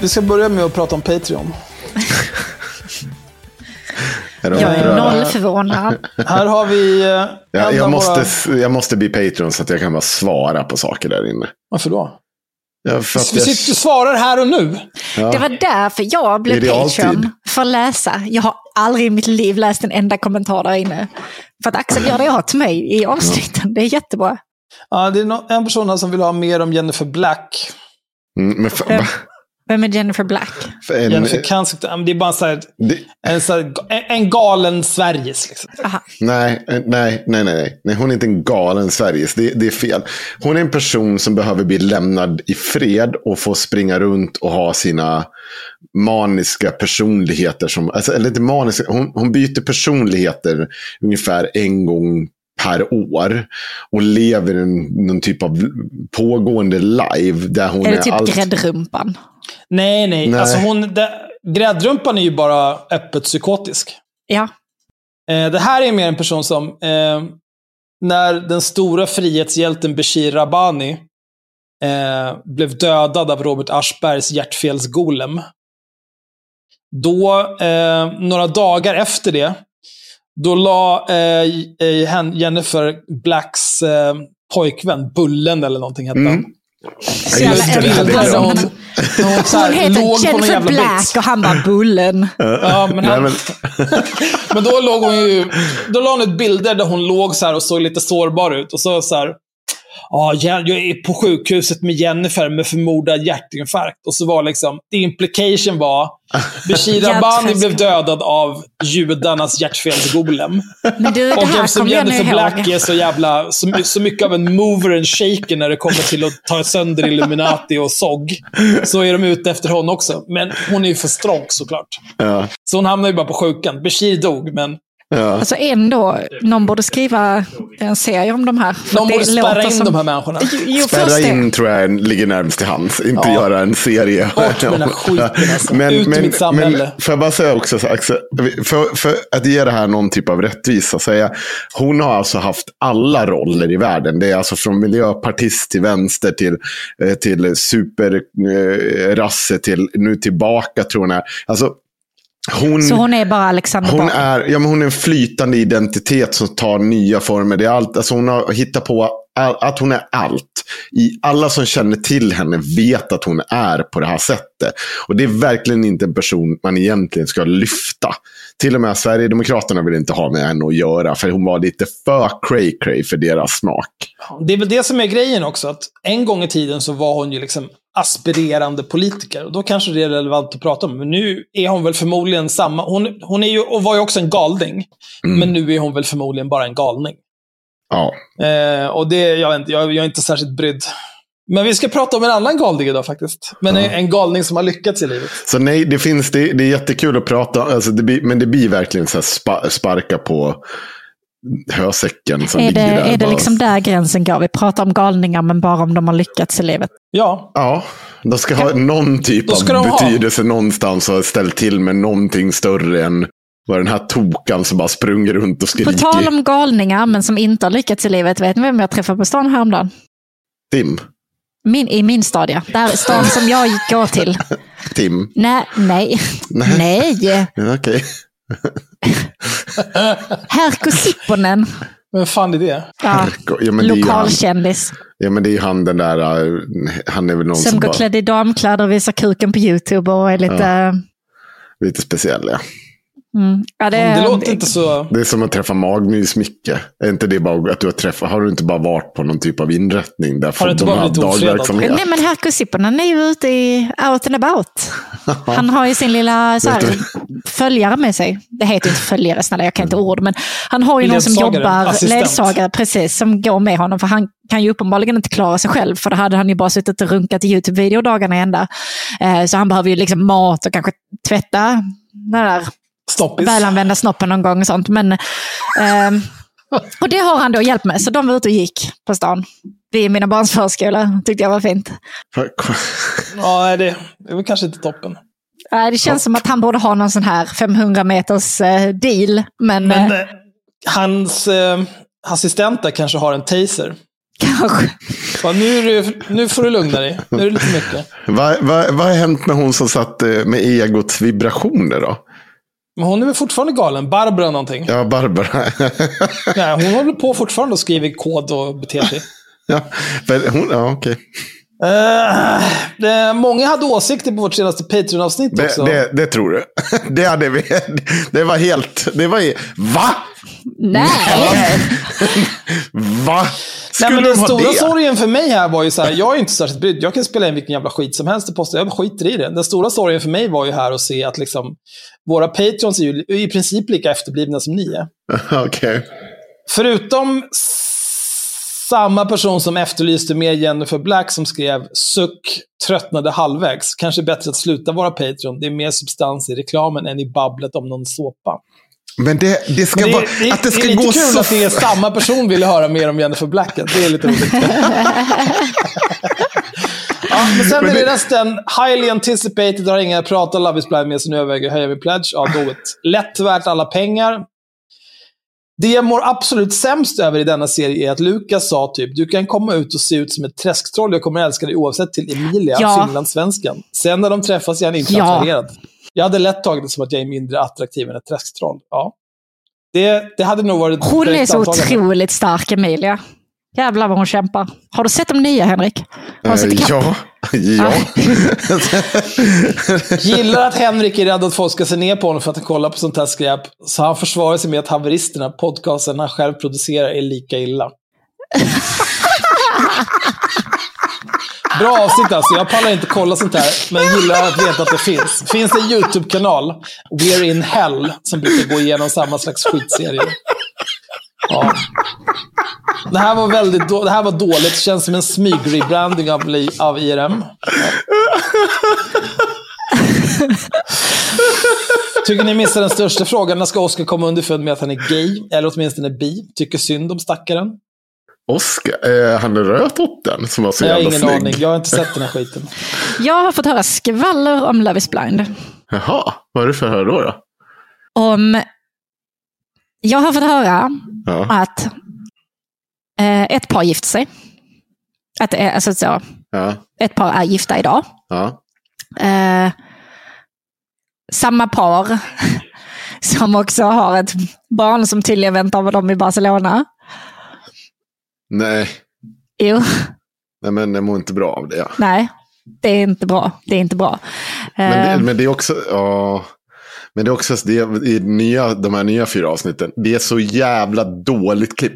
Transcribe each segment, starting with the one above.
Vi ska börja med att prata om Patreon. Jag är noll förvånad. Här har vi... eh, Jag, jag, måste, Våra... jag måste bli Patreon så att jag kan bara svara på saker där inne. Varför då? Ja, för att Vi jag, sitter och svarar här och nu. Det var därför jag blev. Patreon. För att läsa. Jag har aldrig i mitt liv läst en enda kommentar där inne. För att Axel gör det jag har till mig i avsnitten. Det är jättebra. Ja, det är en person här som vill ha mer om Jennifer Black. Mm, men för, Vem? Är Jennifer Black? för en, Jennifer men det är bara så här, det, en, så här, en- en galen Sveriges. Liksom. Nej, eh, nej, nej, nej, nej. Hon är inte en galen Sveriges. Det, det är fel. Hon är en person som behöver bli lämnad i fred och få springa runt och ha sina maniska personligheter. Som, alltså, eller inte maniska, hon, hon byter personligheter ungefär en gång per år. Och lever en, någon typ av pågående live. Där hon Är är, det typ allt... gräddrumpan? Nej, nej. Nej. Alltså hon, det, gräddrumpan är ju bara öppet psykotisk. Ja. Eh, det här är mer en person som, eh, när den stora frihetshjälten Bashir Rabbani eh, blev dödad av Robert Aschbergs hjärtfelsgolem. Då, eh, några dagar efter det, då la eh, Jennifer Blacks eh, pojkvän, Bullen eller någonting hette han. Så jävla person. hon, hon, så här, Hon låg på heter Jennifer jävla Black bits. och han bara Bullen. Ja, men, Nej, han, men, men då låg hon ju... Då la hon ut bilder där hon låg så här och såg lite sårbar ut. Och så så här... Ja, jag är på sjukhuset med Jennifer med förmodad hjärtinfarkt. Och så var liksom... The implication var... Bashir Rabbani Hjärtfels- blev dödad av judarnas hjärtfelsgolem. Men du, det Och här eftersom kommer jag Jennifer Black ihåg. är så jävla... Så, så mycket av en mover and shaker när det kommer till att ta sönder Illuminati och SOG. Så är de ute efter hon också. Men hon är ju för stronk såklart. ja, Så hon hamnade ju bara på sjukan. Bashir dog, men ja. Alltså ändå, någon borde skriva en serie om de här. för de det borde spärra låter in som- de här människorna. Jo, Spärra in tror jag ligger närmast till hands. Inte Ja. göra en serie. Bort med den skiten, alltså. Ut ur mitt samhälle. Men får jag bara säga också, så Axel, för, för att ge det här någon typ av rättvisa. Säga, hon har alltså haft alla roller i världen. Det är alltså från miljöpartist till vänster till, eh, till superrasse till nu tillbaka tror jag hon är. Alltså, hon, Så hon är bara Alexander hon Bard. är, ja, men hon är en flytande identitet som tar nya former. Det är allt, alltså hon har hittat på all, att hon är allt. I, alla som känner till henne vet att hon är på det här sättet. Och det är verkligen inte en person man egentligen ska lyfta. Till och med Sverigedemokraterna vill inte ha med henne att göra. För hon var lite för cray-cray för deras smak. Det är väl det som är grejen också. Att en gång i tiden så var hon ju liksom aspirerande politiker. Och då kanske det är relevant att prata om. Men nu är hon väl förmodligen samma. Hon, hon är ju, och var ju också en galning. Men nu är hon väl förmodligen bara en galning. Ja. Eh, och det, jag, jag, jag är inte särskilt brydd. Men vi ska prata om en annan galning idag faktiskt. Men en, en galning som har lyckats i livet. Så nej, det finns, det, det är jättekul att prata, alltså det blir, men det blir verkligen så här spa, sparka på hösäcken som Är det, där. är det liksom där gränsen går? Vi pratar om galningar, men bara om de har lyckats i livet. Ja, Ja, de ska ha någon typ av de ha. betydelse någonstans och ställt till med någonting större än vad den här tokan som bara sprungit runt och På skrikit. tal om galningar, men som inte har lyckats i livet, vet ni vem jag träffade på stan häromdagen? Tim. Min, I min stad, ja. Där stan som jag gick- går till. Tim. Nej, nej, Nej. nej. Ja, Okej. Herkko Sipponen. men fan är det? Ja, Ja, men det är ju han, lokalkändis. ja, men det är ju han den där, uh, han är väl någon som, Som går bara, klädd i damkläder och visar kuken på YouTube och är lite... lite speciell. Ja. Mm. Ja, det, Det låter inte så... Det är som att träffa Magmys Micke. Är inte det bara att du har träffat, har du inte bara varit på någon typ av inrättning där Har du inte de bara har blivit ofredad? dagverksamhet? Nej, men Herkko Sipponen är ju ute i out and about. Han har ju sin lilla så här, följare med sig. Det heter inte följare, snälla, jag kan inte ord. Men han har ju någon som jobbar, assistent. ledsagare, precis, som går med honom. För han kan ju uppenbarligen inte klara sig själv, för då hade han ju bara suttit och runkat i YouTube-videor dagarna ända. Eh, så han behöver ju liksom mat och kanske tvätta den där Stoppis. välanvända snoppen någon gång och sånt. Men, ehm, och det har han då hjälpt med, så de var ute och gick på stan. Vid mina barns förskola, tyckte jag var fint. Ja, det, det är väl kanske inte toppen. Nej, Det känns som att han borde ha någon sån här 500 meters eh, deal. Men, Men eh, eh, hans eh, assistenter kanske har en taser. kanske. Ja, nu, du, nu får du lugna dig. Nu är det lite mycket. Vad, vad, vad har hänt med hon som satt eh, med egots vibrationer då? Men hon är väl fortfarande galen? Barbara någonting? Ja, Barbara. Nej, hon håller på fortfarande och skriver kod och beter sig. ja, hon, ja, okej. Eh, det, många hade åsikter på vårt senaste Patreon-avsnitt Det, också. det, det tror du. Det hade vi. Det var helt... Det var... Va? Nej. Va? Nej, Skulle men de den stora det? sorgen för mig här var ju så här, jag är inte särskilt brydd. Jag kan spela in vilken jävla skit som helst och posta. Jag skiter i det. Den stora sorgen för mig var ju här att se att liksom, våra patrons är ju i princip lika efterblivna som ni är. Okej. Förutom s- samma person som efterlyste mer Jennifer Black som skrev suck, tröttnade halvvägs. Kanske bättre att sluta vara Patreon. Det är mer substans i reklamen än i babblet om någon såpa. Men det, det ska det, vara... det, att det ska det är lite gå kul så... att det är samma person vill höra mer om Jennifer Black. Det är lite roligt. ja, men sen Men är det det- resten highly anticipated, har inga prata Love is blind med sig, nu överväger jag höja min pledge. Ja, do it. Lätt värt alla pengar. Det jag mår absolut sämst över i denna serie är att Lukas sa typ, du kan komma ut och se ut som ett träsktroll, jag kommer älska dig oavsett till Emilia, Ja. finlandssvenskan. Sen när de träffas är han inte Ja. attraherad. Jag hade lätt tagit det som att jag är mindre attraktiv än ett träsktroll. Ja. Det, det hade nog varit Hon är så antagande. otroligt stark, Emilia. Jävlar vad hon kämpar. Har du sett de nya, Henrik? Har du sett ikapp? ja. Ja. Gillar att Henrik är rädd att folk ska se ner på honom för att han kollar på sånt här skräp. Så han försvarar sig med att haveristerna, podcasten han själv producerar, är lika illa. Bra avsnitt alltså. Jag pallar inte kolla sånt här, men gillar att veta att det finns. Finns det en YouTube-kanal, We're in Hell, som brukar gå igenom samma slags skitserier. Ja. Det här var väldigt då- det här var dåligt. Det känns som en smyg-rebranding av, av IRM. Tycker ni missar den största frågan? När ska Oscar komma underfund med att han är gay? Eller åtminstone bi? Tycker synd om stackaren? Oscar, eh, han är rödtotten som var så Jag har jävla ingen snygg. aning. Jag har inte sett den här skiten. Jag har fått höra skvaller om Love is blind. Jaha, vad är det för hör då? då? Om... Jag har fått höra Ja. att eh, ett par gift sig. Att det är, alltså så, Ja. ett par är gifta idag. Ja. Eh, samma par som också har ett barn som tydligen väntar på dem i Barcelona. Nej. Jo, Nej, men jag mår inte bra av det. Ja. nej, det är inte bra. Det är inte bra. Men, Eh, det, men det är också... Ja. Men det är också det, i nya, de här nya fyra avsnitten. Det är så jävla dåligt klipp.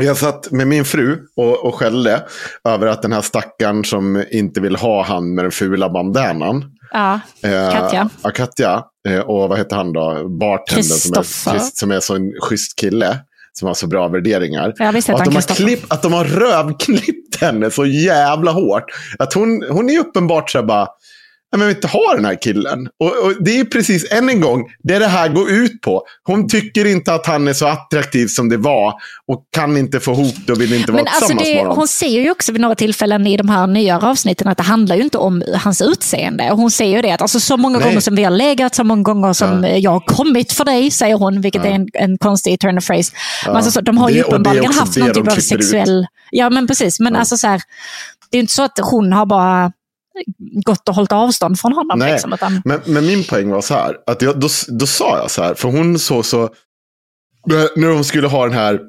Jag satt med min fru och, och skällde över att den här stackaren som inte vill ha han med den fula bandanan. ja, Eh, Katja. Ja, Katja. Eh, och vad heter han då? Bartendern som är, som är så en schysst kille. som har så bra värderingar. Ja, att, de har klipp, att de har rövklippt henne så jävla hårt. Att hon, hon är uppenbart så här bara, "Nej, men vill inte ha den här killen. Och, och det är precis, än en gång, det det här går ut på. Hon tycker inte att han är så attraktiv som det var och kan inte få ihop det och vill inte vara Men alltså tillsammans det, med honom. hon säger ju också vid några tillfällen i de här nyare avsnitten att det handlar ju inte om hans utseende. Och hon säger ju det att alltså, så många Nej. gånger som vi har legat, så många gånger som eh, jag har kommit för dig, säger hon, vilket är en, en konstig turn of phrase. Men alltså, så, de har ju Det- uppenbarligen haft någon typ av klipper ut. sexuell... Ja, men precis. Men alltså så här, det är ju inte så att hon har bara gått och hållit avstånd från honom. Nej, Liksom, utan, men, men min poäng var så här. Att jag, då, då sa jag så här. För hon såg så. När hon skulle ha den här.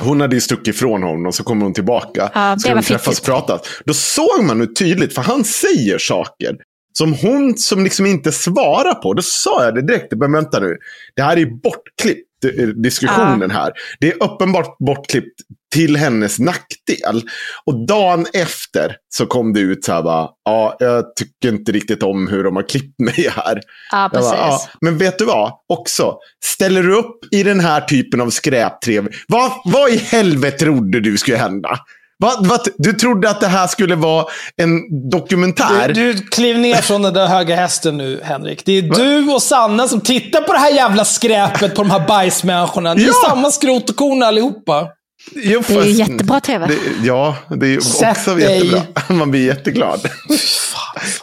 Hon hade ju stuckit ifrån honom och så kommer hon tillbaka. Ja, var de träffas och fittigt. prata. Då såg man nu tydligt. För han säger saker. Som hon som liksom inte svarar på. Då sa jag det direkt. Men vänta nu. Det här är ju bortklippt. Diskussionen här. Det är uppenbart bortklippt till hennes nackdel. Och dagen efter så kom det ut så här bara. Ja, jag tycker inte riktigt om hur de har klippt mig här. ja, precis. bara, ja, men vet du vad? Också, ställer du upp i den här typen av skräptrev, vad, vad i helvete trodde du skulle hända? Vad, vad, du trodde att det här skulle vara en dokumentär? Du, du kliv ner från den där höga hästen nu, Henrik. Det är du och Sanna som tittar på det här jävla skräpet på de här bajsmänniskorna. Det är Ja! samma skrot och korn allihopa. Jo, Det är ju fast- jättebra tv. Det, ja, det är Sätt också dig. jättebra. Man blir jätteglad.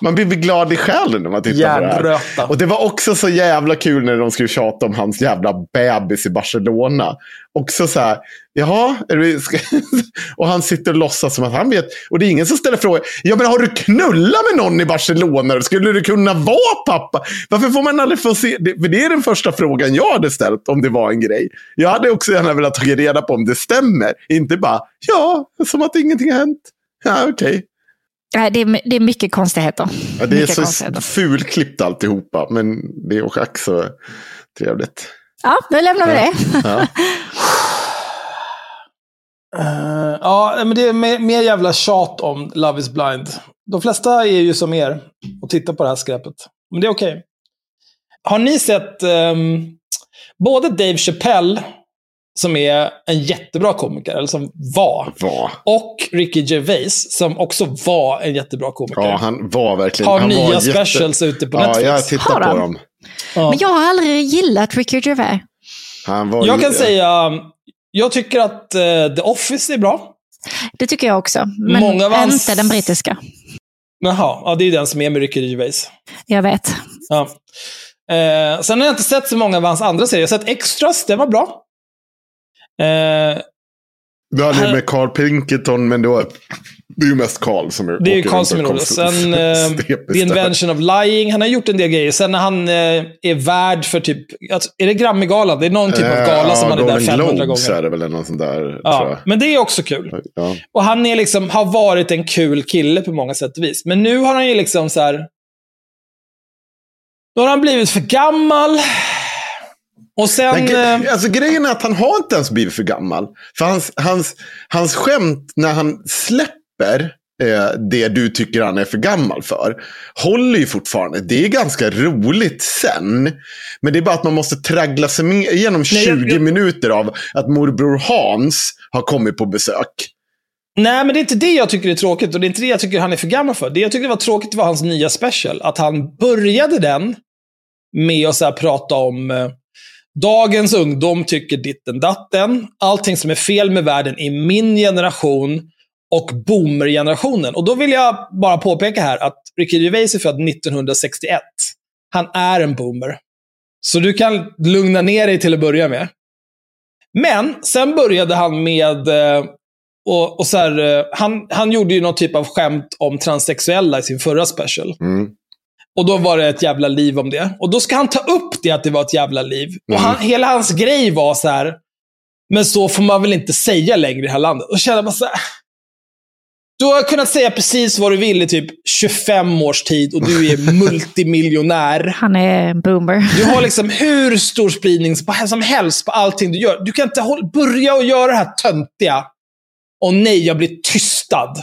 Man blir glad i själen när man tittar på det här. Järnröta. Och det var också så jävla kul när de skulle tjata om hans jävla bebis i Barcelona. Också så här, jaha, och han sitter och låtsas som att han vet. Och det är ingen som ställer frågor. Ja, men har du knullat med någon i Barcelona? Skulle du kunna vara pappa? Varför får man aldrig få se? Det, för det är den första frågan jag hade ställt om det var en grej. Jag hade också gärna velat ta reda på om det stämmer. Inte bara, ja, som att ingenting har hänt. Ja, okej. Nej, det, är, det är mycket konstigheter. Ja, det är mycket så fulklippt alltihopa, men det är också trevligt. Ja, nu lämnar vi det. Ja. Eh, ja, men det är mer, mer jävla tjat om Love is blind. De flesta är ju som er och tittar på det här skräpet. Men det är okej. Har ni sett ehm, både Dave Chappelle, som är en jättebra komiker, eller som var, Var. och Ricky Gervais, som också var en jättebra komiker. Ja, han var verkligen... har han nya var jätte- specials ute på Ja, Netflix. jag tittar Har på dem. Ja. Men jag har aldrig gillat Ricky Gervais. Han var Jag kan ju- säga, jag tycker att eh, The Office är bra. Det tycker jag också. Men Många av hans- inte den brittiska. Jaha, ja, det är den som är med Ricky Gervais. Jag vet. Ja. Eh, sen har jag inte sett så många av hans andra serier. Jag har sett Extras, det var bra. Eh, Du hade här- med Carl Pinkerton, men då, det är ju mest Carl som är det är ju Carl som är rolig. Sen eh, The. Invention of Lying. Han har gjort en del grejer. Sen när han eh, är värd för typ, alltså, är det Grammy-galan? Det är någon typ av Eh, gala ja, som han är där Golden 500 Globes gånger. är det väl eller något sånt där, Ja, men det är också kul. Ja. Och han är liksom, har varit en kul kille på många sätt och vis. Men nu har han ju liksom så här... Då har han blivit för gammal. Och sen... Men, eh, alltså, grejen är att han har inte ens blivit för gammal. För hans, hans, hans skämt när han släpper eh, det du tycker han är för gammal för, håller ju fortfarande. Det är ganska roligt sen. Men det är bara att man måste traggla sig med, igenom 20 Nej, jag- minuter av att morbror Hans har kommit på besök. Nej, men det är inte det jag tycker är tråkigt och det är inte det jag tycker han är för gammal för. Det jag tycker var tråkigt var hans nya special. Att han började den med att så prata om eh, dagens ungdom tycker ditten datten. Allting som är fel med världen i min generation och boomer-generationen. Och då vill jag bara påpeka här att Ricky Gervais är född 1961. Han är en boomer. Så du kan lugna ner dig till att börja med. Men sen började han med eh, och, och så här, eh, han, han gjorde ju någon typ av skämt om transsexuella i sin förra special. Mm. Och då var det ett jävla liv om det. Och då ska han ta upp det att det var ett jävla liv. Och Mm. han, hela hans grej var så här, men så får man väl inte säga längre i det här landet. Och kände bara så här, du har kunnat säga precis vad du vill i typ 25 års tid och du är multimiljonär. Han är en boomer. Du har liksom hur stor spridning som helst på allting du gör. Du kan inte hålla, börja och göra det här töntiga. Och nej, jag blir tystad.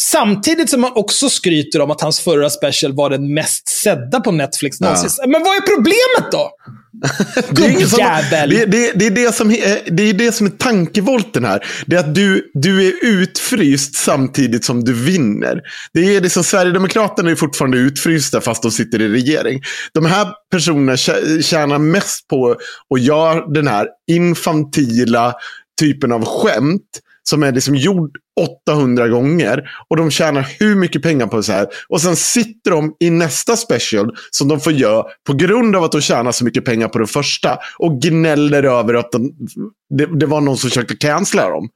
Samtidigt som han också skryter om att hans förra special var den mest sedda på Netflix någonsin. Men vad är problemet då? Det är, ingen som, Gubbjävel. det, det, det, är det, som, är- det är det som är tankevolten här. Det är att du, du är utfryst samtidigt som du vinner. Det är det som Sverigedemokraterna är fortfarande utfrysta fast de sitter i regering. De här personerna tjä- tjänar mest på att göra den här infantila typen av skämt som är liksom gjord 800 gånger och de tjänar hur mycket pengar på det så här. Och sen sitter de i nästa special som de får göra på grund av att de tjänar så mycket pengar på den första och gnäller över att de, det, det var någon som försökte cancella dem.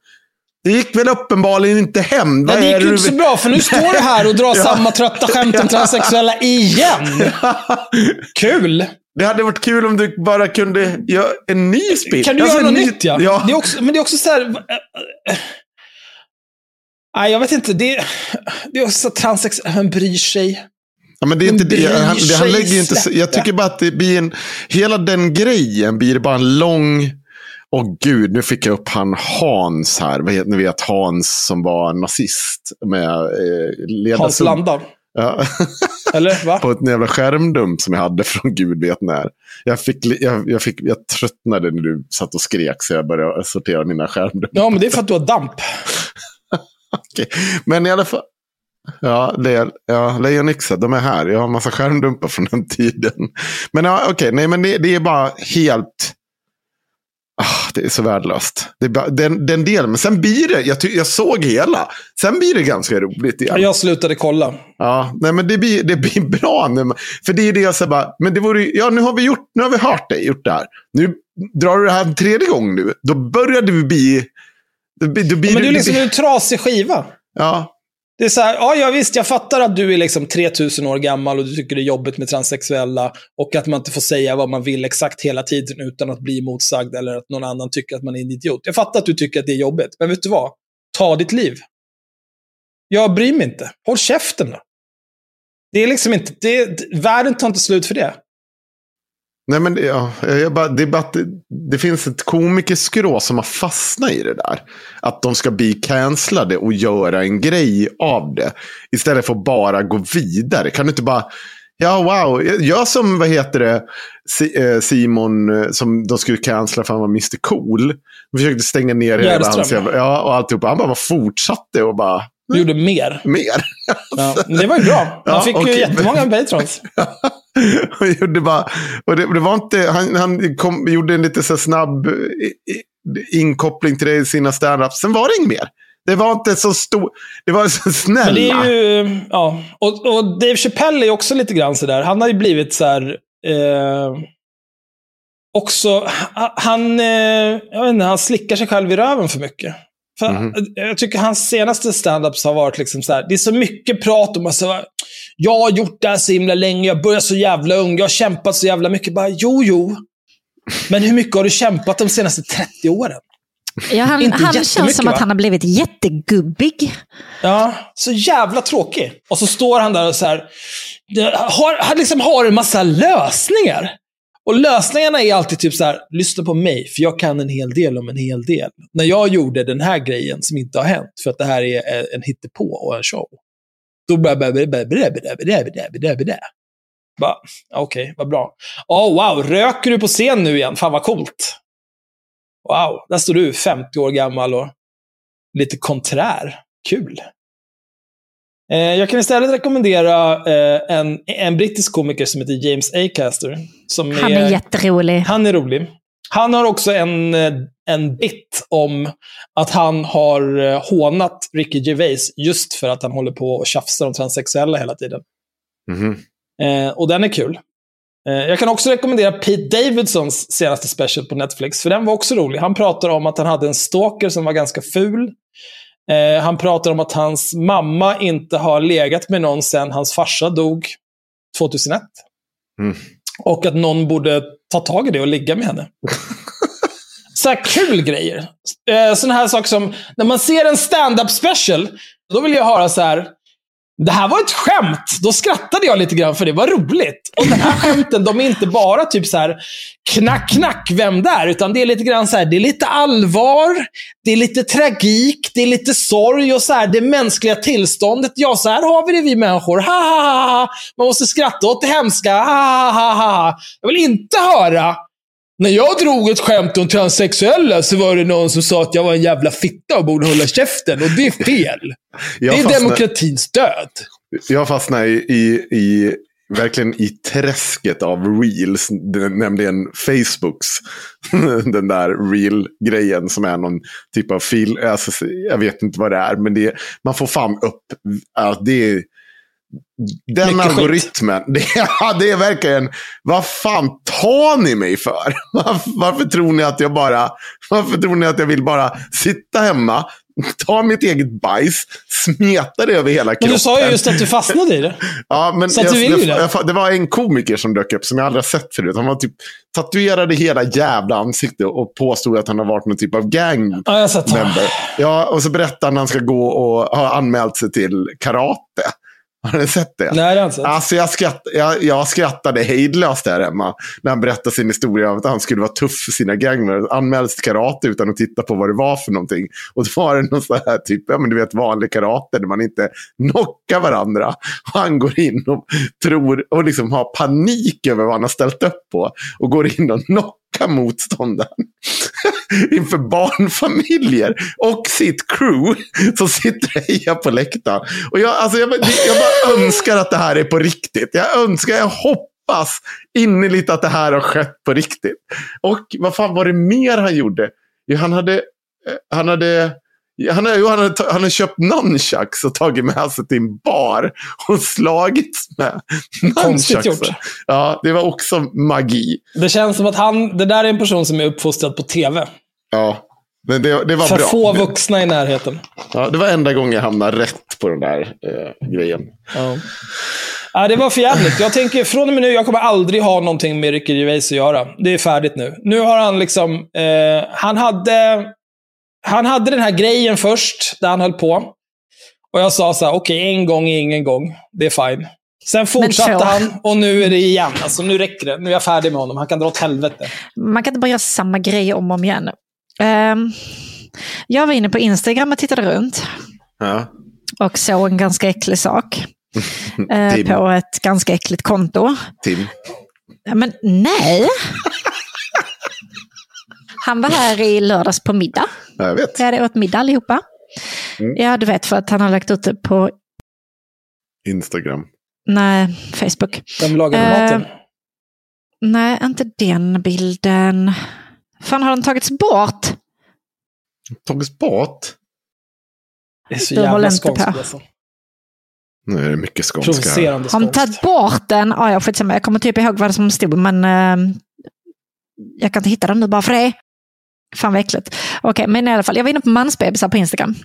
Det gick väl uppenbarligen inte hem. Nej, det är gick ju inte så bra, för nu står du här och drar Ja. samma trötta skämt om transsexuella igen. Kul! Det hade varit kul om du bara kunde göra en ny spin. Kan du Alltså, göra något ny- nytt ja? ja. Det är också, men det är också så här... eh, eh, Nej, jag vet inte. Det, det är också så att transex... Han bryr sig. Ja, men det är inte De det. Han, det, han lägger inte, jag tycker bara att det blir en, hela den grejen blir bara en lång, åh gud, nu fick jag upp han Hans här. Ni vet Hans som var nazist med eh, Hans Landa. Ja, Eller va? på ett jävla skärmdump som jag hade från gud vet när. Jag, fick, jag, jag, fick, jag tröttnade när du satt och skrek så jag började sortera mina skärmdumpar. Ja, men det är för att du har damp. Okej. Men i alla fall. Ja, det ja, Lejon-Yxa, de är här. Jag har en massa skärmdumpar från den tiden. Men ja, okej, nej men det, det är bara helt... Ah, det är så värdelöst. Det är den, den delen, men sen blir det, jag, jag såg hela. Sen blir det ganska roligt igen. Ja, Jag slutade kolla. Ja, nej men det blir, det blir bra nu. För det är det jag säger bara, men det vore ja nu har vi gjort, nu har vi hört dig, gjort det här. Nu drar du det här en tredje gång nu. Då börjar du bli... Då, blir- då blir Men du det liksom blir- en trasig skiva. Ja, det är så här, ja, ja visst, jag fattar att du är liksom 3000 år gammal och du tycker det är jobbigt med transsexuella och att man inte får säga vad man vill exakt hela tiden utan att bli motsagd eller att någon annan tycker att man är en idiot. Jag fattar att du tycker att det är jobbigt, men vet du vad? Ta ditt liv. Jag bryr mig inte. Håll käften då. Det är liksom inte, det, världen tar inte slut för det. Nej, men det, ja, jag bara, det, bara det, finns ett komikerskrå som har fastnat i det där. Att de ska bli cancellade och göra en grej av det. Istället för att bara gå vidare. Kan du inte bara, ja wow, gör som, vad heter det, eh, Simon eh, som de skulle cancella för han var Mr Cool. De försökte stänga ner hela hans jävla, ja, och alltihopa. Han bara fortsatte och bara, Du gjorde mer. mer. Ja, det var ju bra. Han Ja, fick ju okej. jättemånga patrons. och gjorde bara, och det, det var inte, han, han kom, gjorde en lite så snabb inkoppling till det i sina standups. Sen var det inget mer. Det var inte så stor, det var så snälla. Men det är ju, ja. Och, och Dave Chappelle är också lite grann sådär. Han har ju blivit så här, eh, också, han, eh, jag vet inte, han slickar sig själv i röven för mycket. För, Mhm. Jag tycker hans senaste standups har varit liksom så här, det är så mycket prat om att jag har gjort det här så himla länge, jag började så jävla ung, jag har kämpat så jävla mycket. Bara, jo, jo. Men hur mycket har du kämpat de senaste 30 åren? Ja, han Inte han känns som att va? han har blivit jättegubbig. Ja, så jävla tråkig. Och så står han där och så här, har, han liksom har en massa lösningar. Och lösningarna är alltid typ så här, lyssna på mig, för jag kan en hel del om en hel del. När jag gjorde den här grejen som inte har hänt, för att det här är en hittepå och en show. Då börjar jag. Bara, Okej, vad bra. Oh, wow, röker du på scen nu igen? Fan vad coolt. Wow, där står du, 50 år gammal och lite konträr. Kul. Eh, jag kan istället rekommendera eh, en, en brittisk komiker som heter James Acaster. Som Han är jätterolig. han är rolig. Han har också en, eh, en bit om att han har hånat Ricky Gervais just för att han håller på och tjafsar om transsexuella hela tiden. Mhm. Eh, och den är kul. Eh, jag kan också rekommendera Pete Davidsons senaste special på Netflix, för den var också rolig. Han pratar om att han hade en stalker som var ganska ful. Eh, han pratar om att hans mamma inte har legat med någon sedan hans farsa dog 2001. Mm. Och att någon borde ta tag i det och ligga med henne. Så här kul grejer. Eh, sådana här saker som, när man ser en stand-up special, då vill jag höra så här. Det här var ett skämt. Då skrattade jag lite grann för det var roligt. Och den här skämten, de är inte bara typ så här knack, knack, vem där? Utan det är lite grann så här, det är lite allvar, det är lite tragik, det är lite sorg och så här, det mänskliga tillståndet. Ja, så här har vi det vi människor. Ha, ha, ha, ha. Man måste skratta åt det hemska. Ha, ha, ha, ha. Jag vill inte höra när jag drog ett skämt om transsexuella så var det någon som sa att jag var en jävla fitta och borde hålla käften. Och det är fel. Jag det är demokratins död. Jag fastnar i, i, i verkligen i träsket av reels, nämligen Facebooks. den där reel-grejen som är någon typ av fil. Alltså, jag vet inte vad det är, men det, man får fan upp. Ja, det är, den Mycket algoritmen, det, ja, det är verkligen, vad fan tar ni mig för? Varför, varför tror ni att jag bara, varför tror ni att jag vill bara sitta hemma, ta mitt eget bajs, smeta det över hela kroppen? Men du sa ju just att du fastnade i det. Ja, men Så jag, du vill jag, det. jag, det var en komiker som dök upp som jag aldrig sett förut. Han var typ tatuerade hela jävla ansiktet och påstod att han har varit någon typ av gang Ja, jag. Ja, och så berättade han att han ska gå och ha anmält sig till karate. Har ni sett det? Nej, det har jag inte sett. Alltså jag, skratt, jag, jag skrattade hejdlöst där hemma. När han berättade sin historia om att han skulle vara tuff för sina gangmar. Anmäldes till karate utan att titta på vad det var för någonting. Och då var det någon sån här typ, ja men du vet vanlig karate där man inte knockar varandra. Och han går in och tror, och liksom har panik över vad han har ställt upp på. Och går in och knockar motståndaren. Inför barnfamiljer och sitt crew som sitter och hejar på läktaren. Och jag, alltså jag, jag bara önskar att det här är på riktigt. Jag önskar, jag hoppas innerligt att det här har skett på riktigt. Och vad fan var det mer han gjorde? Han hade, eh, han hade han har, han, har, han har köpt nunchucks och tagit med sig till en bar och slagits med Konstigt gjort. Ja, det var också magi. Det känns som att han, det där är en person som är uppfostrad på tv. Ja, men det, det var För bra. få vuxna i närheten. Ja, det var enda gången jag hamnade rätt på den där eh, grejen. Ja. Ja, det var för jävligt. Jag tänker från och med nu, jag kommer aldrig ha någonting med Ricky Gervais att göra. Det är färdigt nu. Nu har han liksom, eh, han hade, han hade den här grejen först, där han höll på. Och jag sa så här, okej, en gång är ingen gång. Det är fine. Sen fortsatte han och nu är det igen. Alltså nu räcker det. Nu är jag färdig med honom. Han kan dra åt helvete. Man kan inte bara göra samma grej om och om igen. Ehm, jag var inne på Instagram och tittade runt Ja. och såg en ganska äcklig sak. Tim. på ett ganska äckligt konto. Tim. Men nej. Han var här i lördags på middag. Ja, jag vet. Vi hade åt middag allihopa. Mm. Ja, du vet för att han har lagt ut det på Instagram. nej, Facebook. De lagade Eh, maten. Nej, inte den bilden. Fan, har den tagits bort? Tagits bort. Det är så du jävla skånskt. Alltså. Nu är det mycket skånska. Har de tagit bort den? Ah, ja, skitsamma. Jag kommer typ ihåg vad det som stod, men eh, jag kan inte hitta den nu bara för det. Fan vad äckligt. Okej, men i alla fall. Jag var inne på mansbebisar på Instagram.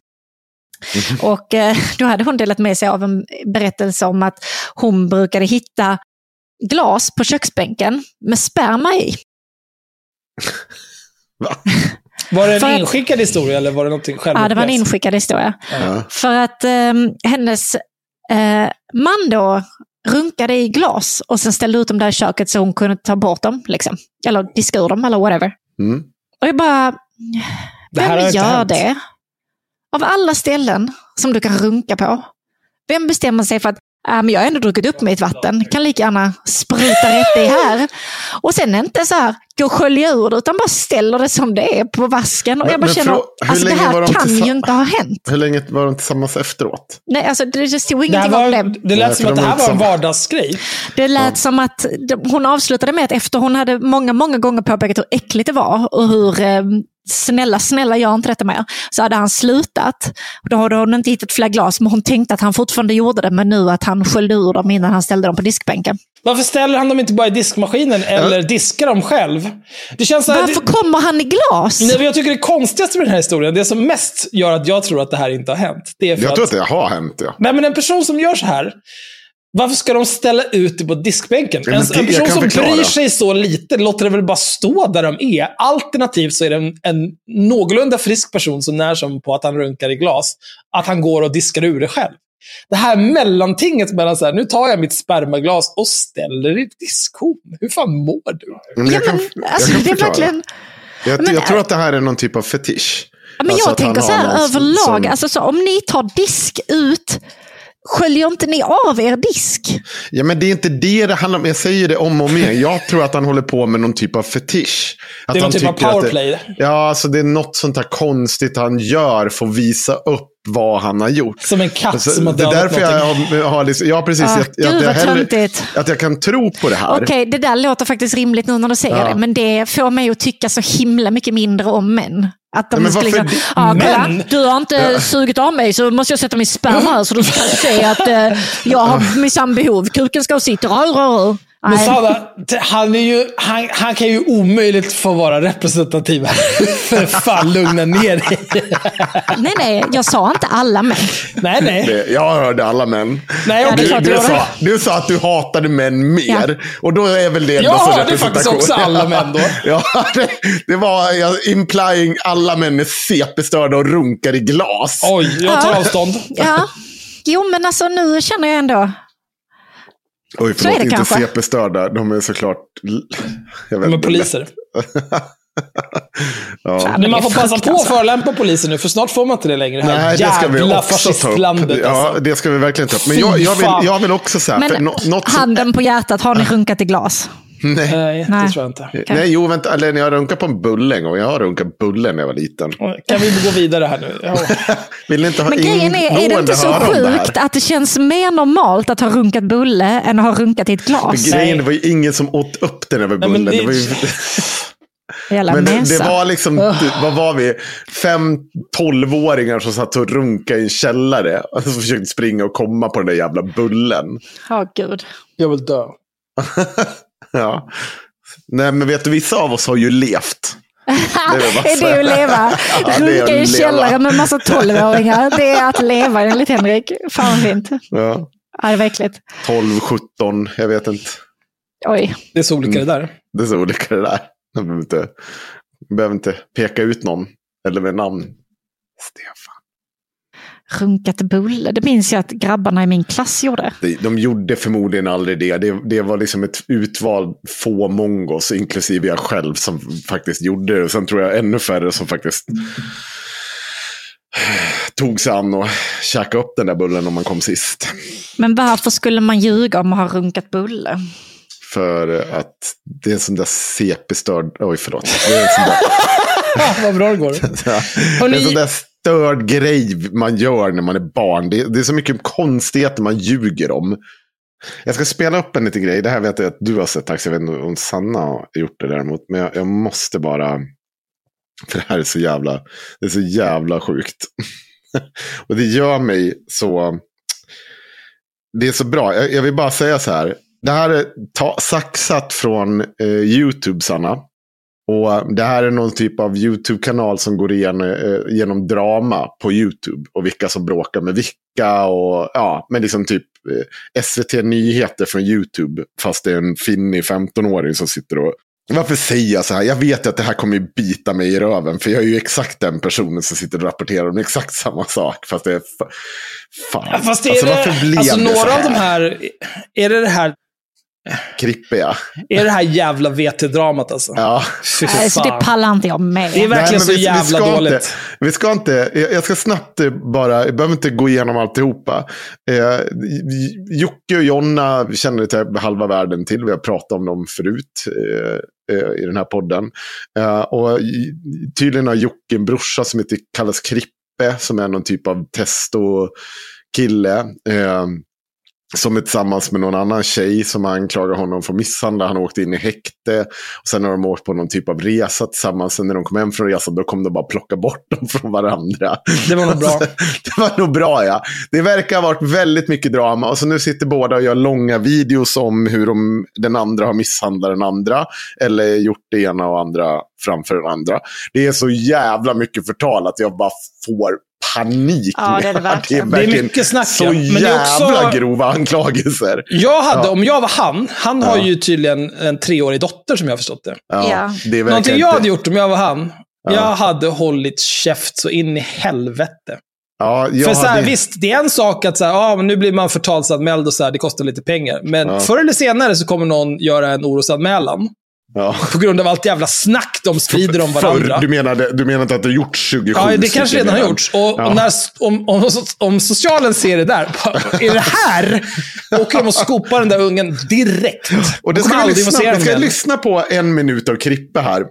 Och eh, då hade hon delat med sig av en berättelse om att hon brukade hitta glas på köksbänken med sperma i. Va? Var det en att- inskickad historia eller var det någonting själv Ja, det var en inskickad historia. Ja. För att eh, hennes eh, man då runkade i glas och sen ställde ut dem där i köket så hon kunde ta bort dem. Liksom. Eller diska ur dem eller whatever. Mm. Och jag bara, Det vem inte gör hänt. det? Av alla ställen som du kan runka på. Vem bestämmer sig för att men jag har ändå druckit upp mitt vatten, kan lika gärna spruta rätt i här. Och sen inte så här, gå och skölja ur det, utan bara ställer det som det är på vasken. Och Men- jag bara känner, alltså det var här de kan ju inte ha hänt. Hur länge var de tillsammans efteråt? Nej, alltså det, det stod Det, här ingenting om det. var, det lät Nej, som att de det här var var en vardagsgrej. Det lät som att de- hon avslutade med att efter hon hade många, många gånger påpekat hur äckligt det var och hur eh, snälla, snälla gör inte detta mer, så hade han slutat. Då hade hon inte hittat fler glas, men hon tänkte att han fortfarande gjorde det, men nu att han sköljde ur dem innan han ställde dem på diskbänken. Varför ställer han dem inte bara i diskmaskinen eller diskar dem själv? Det känns så här, Varför det, kommer han i glas? nej, men jag tycker det konstigaste med den här historien, det som mest gör att jag tror att det här inte har hänt, det är för Jag att, tror att det har hänt, ja. Nej, men en person som gör så här, varför ska de ställa ut det på diskbänken? Ja, men en, det- en jag person som förklara. bryr sig så lite låter det väl bara stå där de är. Alternativt så är det en, en någorlunda frisk person som när som på att han runkar i glas, att han går och diskar ur det själv. Det här mellantinget mellan så här, nu tar jag mitt spermaglas och ställer i diskon. Hur fan mår du? Men ja, jag kan, men, jag alltså, kan det är verkligen... Jag, Men- jag tror att det här är någon typ av fetisch. Ja, men Alltså jag tänker så här överlag, som- alltså, så, om ni tar disk ut sköljer inte ni av er disk? Ja, men det är inte det det handlar om. Jag säger det om och om igen. Jag tror att han håller på med någon typ av fetisch. Att Det är någon han typ av powerplay. Det, ja, alltså det är något sånt här konstigt han gör för att visa upp vad han har gjort. Som en katt Alltså, som har det är dödat därför jag någonting. har, har liksom, ja precis. Ah, att, gud, att, jag vad hellre, att jag kan tro på det här. Okej, det där låter faktiskt rimligt nu när du säger Ja. det, men det får mig att tycka så himla mycket mindre om män. Att de Ja, men ska liksom, ja, kolla, Män? du har inte sugit av mig så måste jag sätta min sperma här så du ska se att eh, jag har minsann behov. Kuken ska sitta rör, rör, rör. Men t- han, är ju, han, han kan ju omöjligt få vara representativ här. För fan, lugna ner dig. nej, nej, jag sa inte alla män. Nej, nej. Det, jag hörde alla män. Nej, Ja, det är Du, du, du sa, du sa att du hatade män mer. Och då är väl det ändå Jag så hörde faktiskt representation. också alla män då. Ja, det, det var ja, implying alla män är CP-störda och runkar i glas. Oj, jag tar Ja. avstånd. Ja. Jo, men alltså nu känner jag ändå... Oj, så är förlåt, det inte kanske. CP-störda. De är såklart... Jag vet De är poliser. Ja. Men man får passa på att förolämpa polisen nu, för snart får man inte det längre. Nej, det ska vi också ta upp. fascistlandet. Ja, alltså. det ska vi verkligen ta upp. Men jag, jag, vill, jag vill också säga, för Men som, handen på hjärtat, har ni runkat i glas? Nej, Nej, Nej. det tror jag inte. nej, jo, vänta, eller jag runkade på en bulle en gång. Jag har runkat bulle när jag var liten. Kan vi gå vidare här nu? Ja. Vill ni inte ha Men grejen är, är det inte så det sjukt att det känns mer normalt att ha runkat bulle än att ha runkat i ett glas? För grejen, det var ju ingen som åt upp den över Nej, bullen. men det- det... var ju... Jävla Men det, det var liksom, vad var vi? Fem tolvåringar som satt och runka i en källare. Och så försökte springa och komma på den där jävla bullen. Åh gud. Jag vill dö. Ja. Nej, men vet du, vissa av oss har ju levt. Det är det att leva? Ja, det är Runka i en leva. källare med massa tolvåringar. Det är att leva enligt Henrik. Fan vad fint. Ja. Ja, det var äckligt. 12, 17, jag vet inte. Oj. Det är så olika det där. Det är så olika det där. Jag behöver inte, jag behöver inte peka ut någon. Eller med namn. Stefan. Runkat bulle. Det minns jag att grabbarna i min klass gjorde. De, de gjorde förmodligen aldrig det. det. Det var liksom ett utvald få mongos, inklusive jag själv, som faktiskt gjorde det. Och sen tror jag ännu färre som faktiskt tog sig an och käkade upp den där bullen om man kom sist. Men varför skulle man ljuga om att ha runkat bulle? För att det är en sån där CP-störd... Oj, förlåt. Det är en sån där, Vad bra det går. det är en sån där störd grej man gör när man är barn. Det, det är så mycket konstigheter man ljuger om. Jag ska spela upp en liten grej. Det här vet jag att du har sett Tax. Jag vet inte om Sanna har gjort det däremot. Men jag, jag måste bara... För det här är så jävla, det är så jävla sjukt. Och det gör mig så... Det är så bra. Jag, jag vill bara säga så här. Det här är ta, saxat från eh, YouTube, Sanna. Och det här är någon typ av YouTube-kanal som går igenom, eh, genom drama på YouTube. Och vilka som bråkar med vilka. Och ja, men liksom typ eh, SVT Nyheter från YouTube. Fast det är en finnig 15-åring som sitter och... Varför säger jag så här? Jag vet ju att det här kommer bita mig i röven. För jag är ju exakt den personen som sitter och rapporterar om exakt samma sak. Fast det är... fa- Fan. Ja, fast är alltså, det, varför blev alltså det så några av här? de här, är det det här, Krippiga. är det här jävla VT-dramat alltså? Ja. Nej, så det pallar inte jag med. Det är verkligen men så jävla ska dåligt. Inte, vi ska inte, jag ska snabbt eh, bara, jag behöver inte gå igenom alltihopa. Eh, Jocke och Jonna känner till halva världen till. Vi har pratat om dem förut eh, eh, i den här podden. Eh, och tydligen har Jocke en brorsa som heter, kallas Krippe, som är någon typ av testo-kille. Eh, som är tillsammans med någon annan tjej som anklagar honom för misshandel. Han åkte in i häkte. Och sen har de åkt på någon typ av resa tillsammans. Sen när de kom hem från resan då kom de bara plocka bort dem från varandra. Det var nog bra. det var nog bra ja. Det verkar ha varit väldigt mycket drama. Och så nu sitter båda och gör långa videos om hur de, den andra har misshandlat den andra. Eller gjort det ena och andra framför den andra. Det är så jävla mycket förtal att jag bara får panik. Ja, det är det verkligen. Det är verkligen mycket snack, Så. Men det är jävla också- grova anklagelser. Jag hade, Ja. om jag var han, han har Ja. ju tydligen en treårig dotter som jag har förstått det. Ja. Det är Någonting jag inte- hade gjort om jag var han, Ja. jag hade hållit käft så in i helvete. Ja, jag För så här, hade- visst, det är en sak att så här, ah, men nu blir man förtalsanmäld och så här, det kostar lite pengar. Men Ja. förr eller senare så kommer någon göra en orosanmälan. Ja. På grund av allt jävla snack de sprider om varandra. Förr, du, menade, du menar inte att det har gjorts 27 Ja, det kanske redan har gjorts. Och, Ja. och när, om, om, om socialen ser det där, är det här? åker de och skopar den där ungen direkt. Och det De ska vi lyssna, vi ska lyssna på en minut av Krippe här.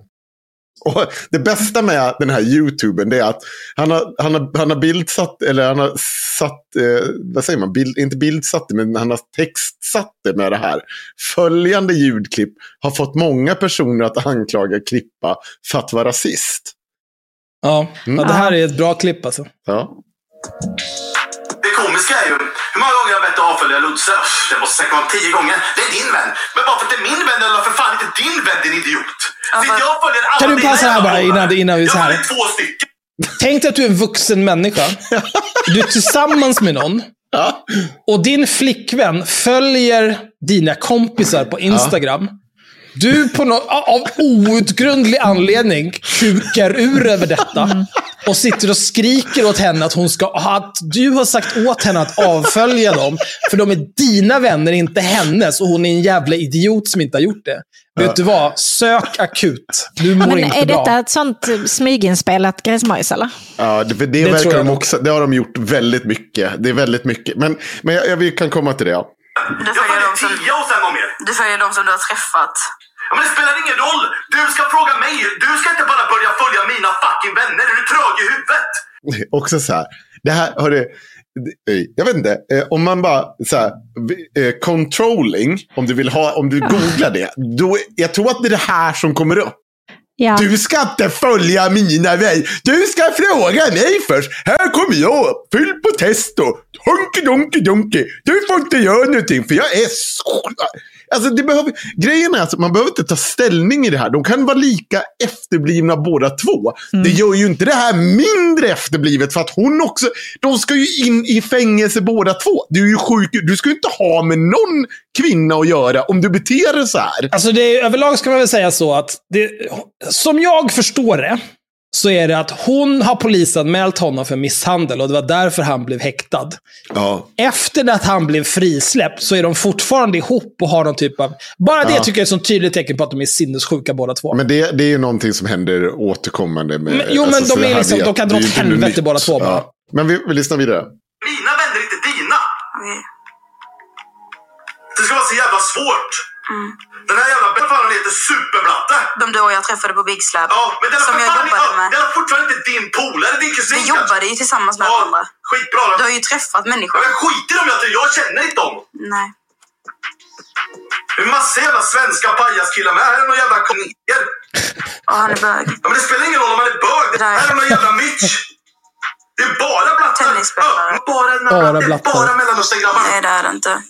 Och det bästa med den här YouTuben det är att han har, han har, han har bildsatt, eller han har satt, eh, vad säger man, bild, inte bildsatt det, men han har textsatt det med det här. Följande ljudklipp har fått många personer att anklaga Krippa för att vara rasist. Ja, Mm. ja, det här är ett bra klipp alltså. Ja. Komiska är ju, hur många gånger har jag bett att avfölja Ludse? Det måste säkert vara tio gånger. Det är din vän. Men bara för att det är min vän, eller för fan inte din vän, din idiot. Sitter jag och följer alla Kan du passa här bara innan- innan vi så Jag här? två stycken. Tänk dig att du är en vuxen människa. Du är tillsammans med någon. Och din flickvän följer dina kompisar på Instagram. Du på no av outgrundlig anledning kukar ur över detta. Och sitter och skriker åt henne att, hon ska, att du har sagt åt henne att avfölja dem. För de är dina vänner, inte hennes. Och hon är en jävla idiot som inte har gjort det. Vet du vad? Sök akut. Du mår Men inte är bra. detta ett sånt smyginspelat gräsmojs eller? Ja, det, för det, Det verkar de också, det har de gjort väldigt mycket. Det är väldigt mycket. Men, men jag, jag, vi kan komma till det. Ja. Jag som, tio och sen. du följer dem som du har träffat. Ja, men det spelar ingen roll. Du ska fråga mig. Du ska inte bara börja följa mina fucking vänner. Är du trög i huvudet? också så här. Det här, hörru, det- jag vet inte, eh, om man bara så här, eh, controlling, om du vill ha, om du googlar det, då, jag tror att det är det här som kommer upp. Ja. Du ska inte följa mina väg. Du ska fråga mig först. Här kommer jag, full på testo. Honky donky donky. Du får inte göra någonting för jag är så... Alltså det behöver... Grejen är att man behöver inte ta ställning i det här. De kan vara lika efterblivna båda två. Det gör ju inte det här mindre efterblivet för att hon också... De ska ju in i fängelse båda två. Du är ju sjuk. Du ska ju inte ha med någon kvinna att göra om du beter dig så här. Alltså det, överlag ska man väl säga så att, det, som jag förstår det, så är det att hon har polisanmält honom för misshandel och det var därför han blev häktad. Ja. Efter att han blev frisläppt så är de fortfarande ihop och har någon typ av... Bara det Ja. tycker jag är ett sånt tydligt tecken på att de är sinnessjuka båda två. Men det, det är ju någonting som händer återkommande. Med, Men- jo, men de så är liksom- vet- de kan dra är åt inte helvete nytt. båda två bara. Ja. Men vi, vi lyssnar vidare. Mina vänner, inte dina. Okej. Det ska vara så jävla svårt. Den här jävla vad fan heter Superblatte. De du och jag träffade på Big Slab. Ja, men den som jag jobbade ja, med. Den är fortfarande inte din polare, din kusin. Vi jobbade ju tillsammans med Ja, varandra. skitbra. då. Du har ju träffat människor. Men skit i dem, jag, jag känner inte dem. Nej. Det är massa jävla svenska pajaskillar med. Här är någon jävla komiker. Och han är bög. Ja, men det spelar ingen roll om man är bög. Nej. Här är någon jävla mytch. Det är bara blattar. Tennisspelare. Ja, bara, Bara det är blattar. bara mellanösterngrabbar. Nej, det är det inte.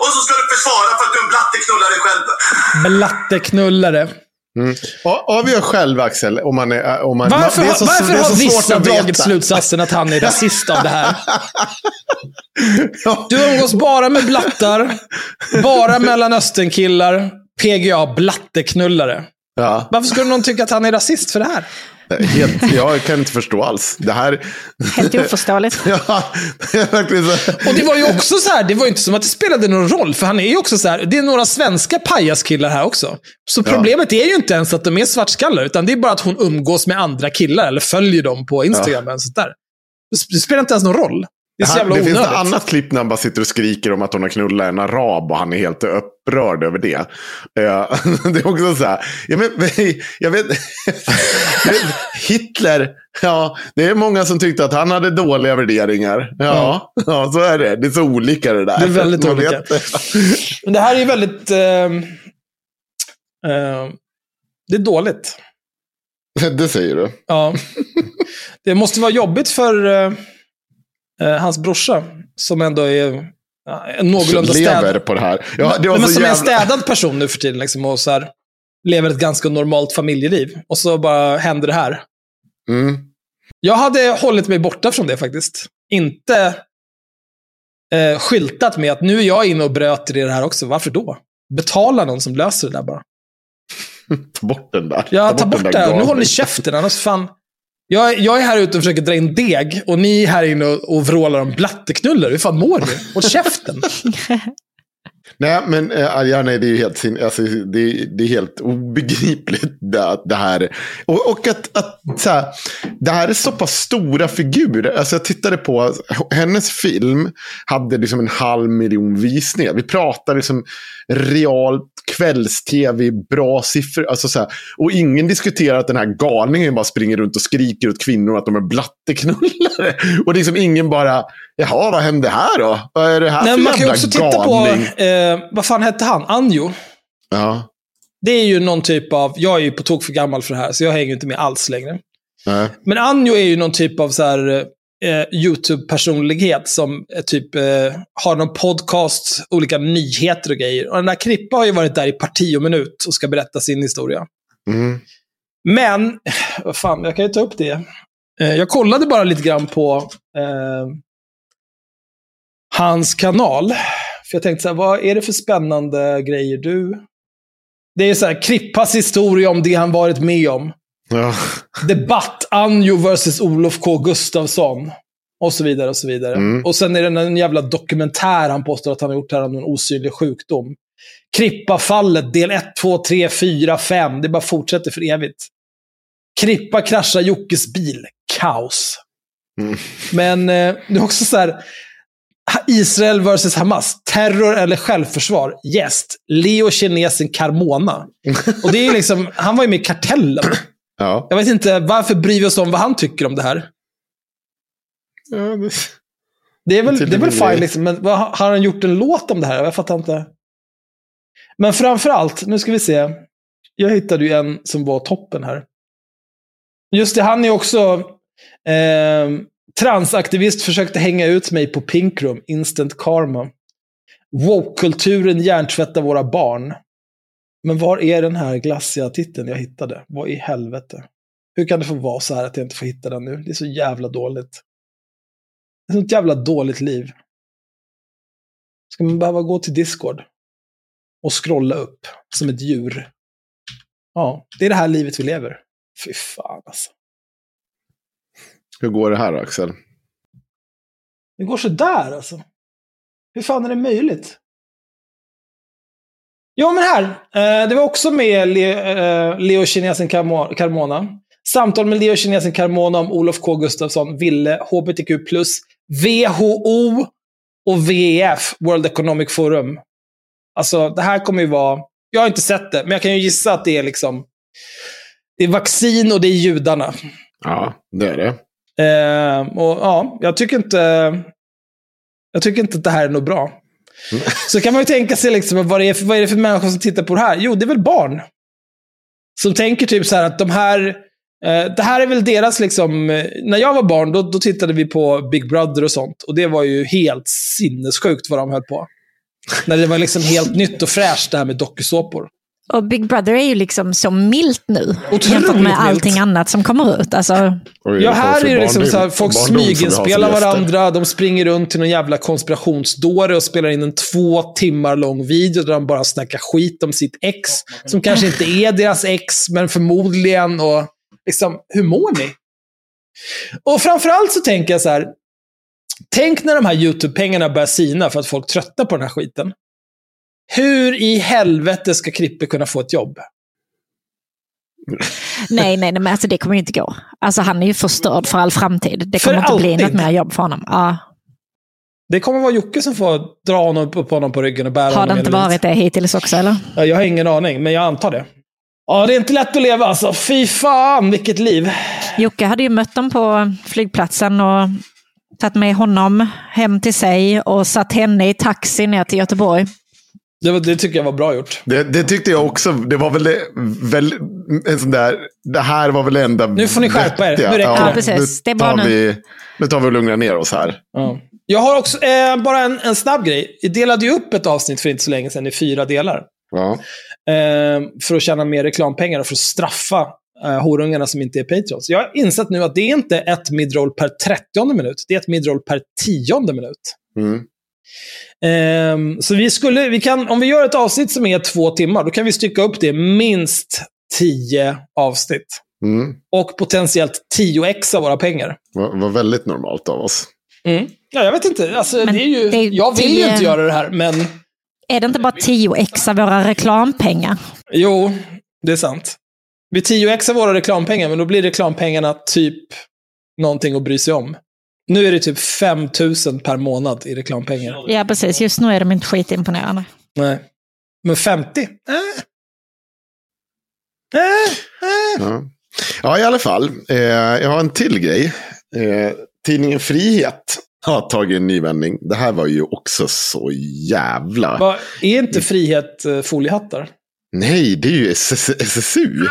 Och så ska du försvara för att du är en blatteknullare själv. Blatteknullare. Ja, avgör själv Axel. Om man är, om man, Varför, det är har- så- varför det är så har svårt vissa att dragit veta. slutsatsen att han är rasist av det här? Du umgås bara med blattar, bara mellanösternkillar, PGA, blatteknullare. Ja, Varför skulle någon tycka att han är rasist för det här? helt, jag kan inte förstå alls. Det här... Helt oförståeligt. Ja, det är verkligen så. Och det var ju också så här, det var ju inte som att det spelade någon roll, för han är ju också så här, det är några svenska pajaskillar här också. Så problemet är ju inte ens att de är svartskallar, utan det är bara att hon umgås med andra killar, eller följer dem på Instagram eller sånt där. Det spelar inte ens någon roll. Det är så Han, jävla det finns ett annat klipp när han bara sitter och skriker om att hon har knullat en arab och han är helt upprörd över det. Eh, det är också så här, jag vet, jag vet Hitler, ja, det är många som tyckte att han hade dåliga värderingar. Ja, ja. så är det. Det är så olika det där. Det är väldigt Man olika. Men det här är väldigt... ehm, ehm, det är dåligt. Det säger du. Ja. Det måste vara jobbigt för eh, hans brorsa, som ändå är en någorlunda städad. på det här. Ja, det men så som är en jävla... städad person nu för tiden. Liksom, och så här, lever ett ganska normalt familjeliv. Och så bara händer det här. Mm. Jag hade hållit mig borta från det faktiskt. Inte eh, skyltat med att nu är jag inne och bröt i det här också. Varför då? Betala någon som löser det där bara. Ta bort den där. Ja, ta bort den det där. Nu håller ni käften, annars fan. Jag, jag är här ute och försöker dra in deg och ni är här inne och, och vrålar om blatteknullar. Hur fan mår du? Håll käften. Nej, men eh, äh, ja, nej, det är ju helt, sin- alltså, det, det är helt obegripligt det, att det här. Och, och att, att så här, det här är så pass stora figurer. Alltså, jag tittade på hennes film. Hade liksom en halv miljon visningar. Vi pratar liksom realt kvälls-tv, bra siffror. Alltså, så här, och ingen diskuterar att den här galningen bara springer runt och skriker åt kvinnor att de är blatteknullare. Och liksom ingen bara, jaha, vad hände här då? Vad är det här Nej, för man kan jävla också titta galning? på, eh, vad fan hette han? Anjo. Ja, Det är ju någon typ av, jag är ju på tok för gammal för det här, så jag hänger inte med alls längre. nej. Men Anjo är ju någon typ av så här, eh, YouTube-personlighet som eh, typ eh, har någon podcast, olika nyheter och grejer. Och den där Krippa har ju varit där i parti och minut och ska berätta sin historia. Mm. Men, vad fan, jag kan ju ta upp det. Eh, jag kollade bara lite grann på eh, hans kanal. För jag tänkte så här, vad är det för spännande grejer du... Det är så här, Krippas historia om det han varit med om. Ja. Debatt Anjo versus Olof K Gustafsson. Och så vidare och så vidare. Mm. Och sen är det en jävla dokumentär han påstår att han har gjort här om en osynlig sjukdom. Krippa-fallet, del 1, 2, 3, 4, 5. Det bara fortsätter för evigt. Krippa kraschar Jockes bil. Kaos. Mm. Men eh, det är också så här. Israel versus Hamas. Terror eller självförsvar? Gäst. Leo kinesen Carmona. Och det är liksom, han var ju med i Kartellen. Ja. Jag vet inte, varför bryr vi oss om vad han tycker om det här? Ja, det... Det är väl, det är väl fine, liksom, men vad, har han gjort en låt om det här? Jag fattar inte. Men framför allt, nu ska vi se. Jag hittade ju en som var toppen här. Just det, han är också eh, transaktivist, försökte hänga ut mig på Pinkroom, Instant Karma. Woke-kulturen hjärntvättar våra barn. Men var är den här glassiga titeln jag hittade? Vad i helvete? Hur kan det få vara så här att jag inte får hitta den nu? Det är så jävla dåligt. Det är sånt jävla dåligt liv. Ska man behöva gå till Discord och scrolla upp som ett djur? Ja, det är det här livet vi lever. Fy fan alltså. Hur går det här Axel? Det går så där alltså. Hur fan är det möjligt? Ja, men här. Eh, det var också med eh, Leo Kinesen Carmo- Carmona. Samtal med Leo Kinesen Carmona om Olof K Gustafsson ville HBTQ+, WHO och VEF, World Economic Forum. Alltså, det här kommer ju vara... Jag har inte sett det, men jag kan ju gissa att det är liksom... Det är vaccin och det är judarna. Ja, det är det. Eh, och ja, jag tycker inte... Jag tycker inte att det här är något bra. Så kan man ju tänka sig liksom, vad, det är för, vad är det för människor som tittar på det här? Jo, det är väl barn. Som tänker typ så här att de här... Eh, det här är väl deras liksom... eh, När jag var barn, då, då tittade vi på Big Brother och sånt. Och det var ju helt sinnessjukt vad de höll på. När det var liksom helt nytt och fräscht det här med dokusåpor. Och Big Brother är ju liksom så milt nu. Otroligt jämfört med milt. allting annat som kommer ut. Alltså, Ja, här är det liksom så här, folk smyginspelar varandra, de springer runt till någon jävla konspirationsdåre och spelar in en två timmar lång video där de bara snackar skit om sitt ex, som kanske inte är deras ex, men förmodligen. Och liksom, hur mår ni? Och framförallt så tänker jag så här, tänk när de här YouTube-pengarna börjar sina för att folk tröttnar på den här skiten. Hur i helvete ska Krippe kunna få ett jobb? nej, nej, nej, men alltså det kommer ju inte gå. Alltså han är ju förstörd för all framtid. Det För kommer inte bli alltid. något mer jobb för honom. Ja. Det kommer vara Jocke som får dra honom upp på honom på ryggen och bära Har honom det inte varit det hittills också, eller? Ja, jag har ingen aning, men jag antar det. Ja, det är inte lätt att leva alltså. Fy fan, vilket liv. Jocke hade ju mött dem på flygplatsen och tagit med honom hem till sig och satt henne i taxi ner till Göteborg. Det, var, det tycker jag var bra gjort. Det, det tyckte jag också. Det var väl, det, väl en sån där, det här var väl det enda Nu får ni skärpa er. Nu räcker det. Ja, Ja, precis. Det är nu. Vi, nu tar vi och lugnar ner oss här. Ja. Jag har också eh, bara en, en snabb grej. Jag delade ju upp ett avsnitt för inte så länge sedan i fyra delar. Ja. Eh, för att tjäna mer reklampengar och för att straffa eh, horungarna som inte är Patreons. Jag har insett nu att det är inte ett midroll per 30 minut. Det är ett midroll per tionde minut. Mm. Ehm, så vi skulle, vi kan, om vi gör ett avsnitt som är två timmar, då kan vi stycka upp det minst tio avsnitt. Mm. Och potentiellt 10x av våra pengar. Var, var väldigt normalt av oss. Ja, jag vet inte. Alltså, Men det är ju, det är jag vill ju tio- inte göra det här, men Är det inte bara 10 x av våra reklampengar? Jo, det är sant. Vi 10x av våra reklampengar, men då blir reklampengarna typ någonting att bry sig om. Nu är det typ 5000 per månad i reklampengar. Ja, precis. Just nu är de inte skitimponerande. Nej. Men 50? Äh. Äh, äh. Ja. ja, i alla fall. Eh, jag har en till grej. Eh, tidningen Frihet har tagit en ny vändning. Det här var ju också så jävla... Va, är inte frihet eh, foliehattar? Nej, det är ju SS SSU.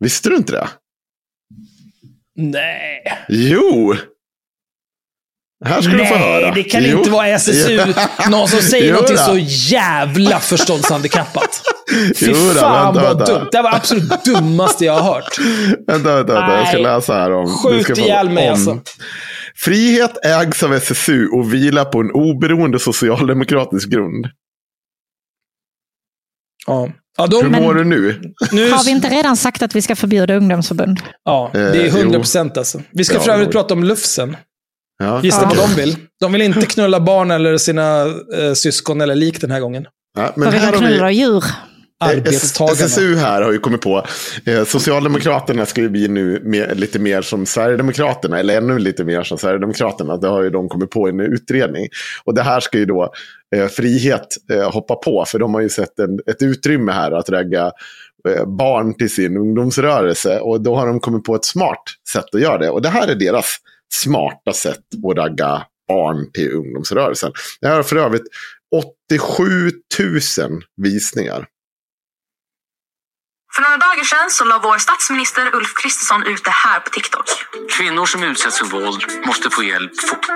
Visste du inte det? Nej. Jo! Här ska du få höra. Nej, det kan Jo. inte vara SSU. Någon som säger då. så jävla förståndshandikappat. Fy Jo då, fan vänta, vad vänta. dumt. Det var absolut dummaste jag har hört. Vänta, vänta, vänta. Jag ska Nej. läsa här om... Skjut ihjäl mig alltså. Frihet ägs av SSU och vilar på en oberoende socialdemokratisk grund. Ja. Ja, de, Hur Men- mår du nu? nu, Har vi inte redan sagt att vi ska förbjuda ungdomsförbund? ja, det är Eh, 100 procent alltså. Vi ska Ja, för övrigt prata om Lufsen. Ja. Gissa Ja. vad de vill. De vill inte knulla barn eller sina eh, syskon eller lik den här gången. Ja, Vad vill här de har vi- knulla djur? Arbetstagarna. SSU här har ju kommit på. Eh, Socialdemokraterna ska ju bli nu mer, lite mer som Sverigedemokraterna. Eller ännu lite mer som Sverigedemokraterna. Det har ju de kommit på i en utredning. Och det här ska ju då eh, Frihet eh, hoppa på. För de har ju sett en, ett utrymme här att lägga eh, barn till sin ungdomsrörelse. Och då har de kommit på ett smart sätt att göra det. Och det här är deras smarta sätt att ragga barn till ungdomsrörelsen. Det här har för övrigt 87 000 visningar. För några dagar sedan så la vår statsminister Ulf Kristersson ut det här på TikTok. Kvinnor som utsätts för våld måste få hjälp fort.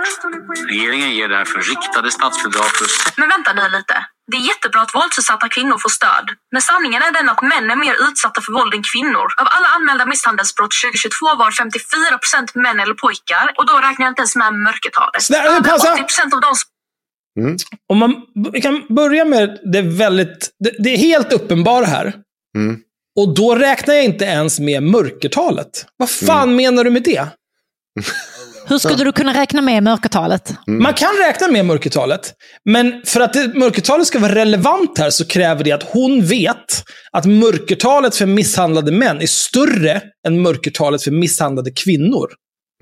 Regeringen ger därför riktade statsbidrag för Men vänta nu lite. Det är jättebra att våldsutsatta kvinnor får stöd. Men sanningen är den att män är mer utsatta för våld än kvinnor. Av alla anmälda misshandelsbrott 2022 var 54% män eller pojkar. Och då räknar jag inte ens med mörkertalet. Snälla, Över pausa! 80% av de som Om man vi kan börja med det väldigt... Det, det är helt uppenbara här. Mm. Och då räknar jag inte ens med mörkertalet. Vad fan Mm. menar du med det? Hur skulle du kunna räkna med mörkertalet? Mm. Man kan räkna med mörkertalet, men för att det, mörkertalet ska vara relevant här så kräver det att hon vet att mörkertalet för misshandlade män är större än mörkertalet för misshandlade kvinnor.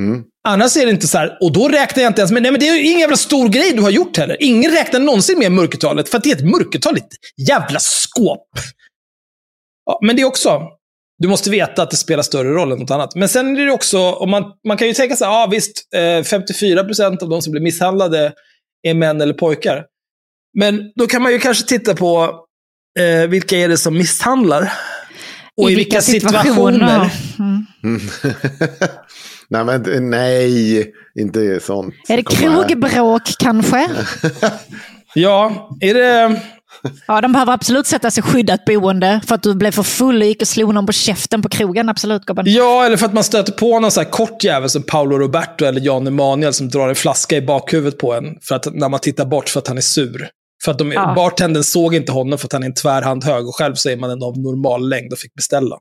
Mm. Annars är det inte så här, och då räknar jag inte ens med, nej men det är ju ingen jävla stor grej du har gjort heller. Ingen räknar någonsin med mörkertalet, för att det är ett mörkertal, ett jävla skåp. Ja, men det är också, du måste veta att det spelar större roll än något annat. Men sen är det också, om man, man kan ju tänka sig, ja visst, eh, 54% av de som blir misshandlade är män eller pojkar. Men då kan man ju kanske titta på eh, vilka är det som misshandlar. Och i, vilka, situationer. Mm. Mm. nej, men nej, inte sånt. Är det här. krogbråk kanske? Ja, är det... Ja, de behöver absolut sätta sig skyddat boende för att du blev för full och gick och slog någon på käften på krogen. Absolut, gubben. Ja, eller för att man stöter på någon så här kort jävel som Paolo Roberto eller Jan Emanuel som drar en flaska i bakhuvudet på en. För att, när man tittar bort för att han är sur. För att de, Ja. bartendern såg inte honom för att han är en tvärhand hög och själv så är man en av normal längd och fick beställa.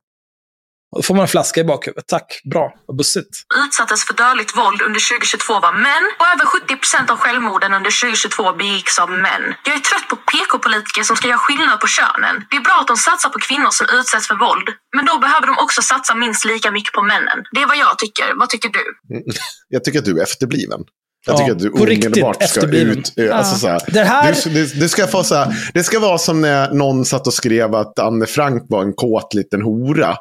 Och då får man en flaska i bakhuvudet. Tack, bra, vad bussigt. utsattes för dödligt våld under 2022 var män och över 70% av självmorden under 2022 begicks av män. Jag är trött på PK-politiker som ska göra skillnad på könen. Det är bra att de satsar på kvinnor som utsätts för våld, men då behöver de också satsa minst lika mycket på männen. Det är vad jag tycker. Vad tycker du? Jag tycker att du är efterbliven. Jag Ja, tycker att du riktigt omedelbart ska ut. eh, Alltså, så här, Det här- du, du, du ska få det ska vara som när någon satt och skrev att Anne Frank var en kåt liten hora.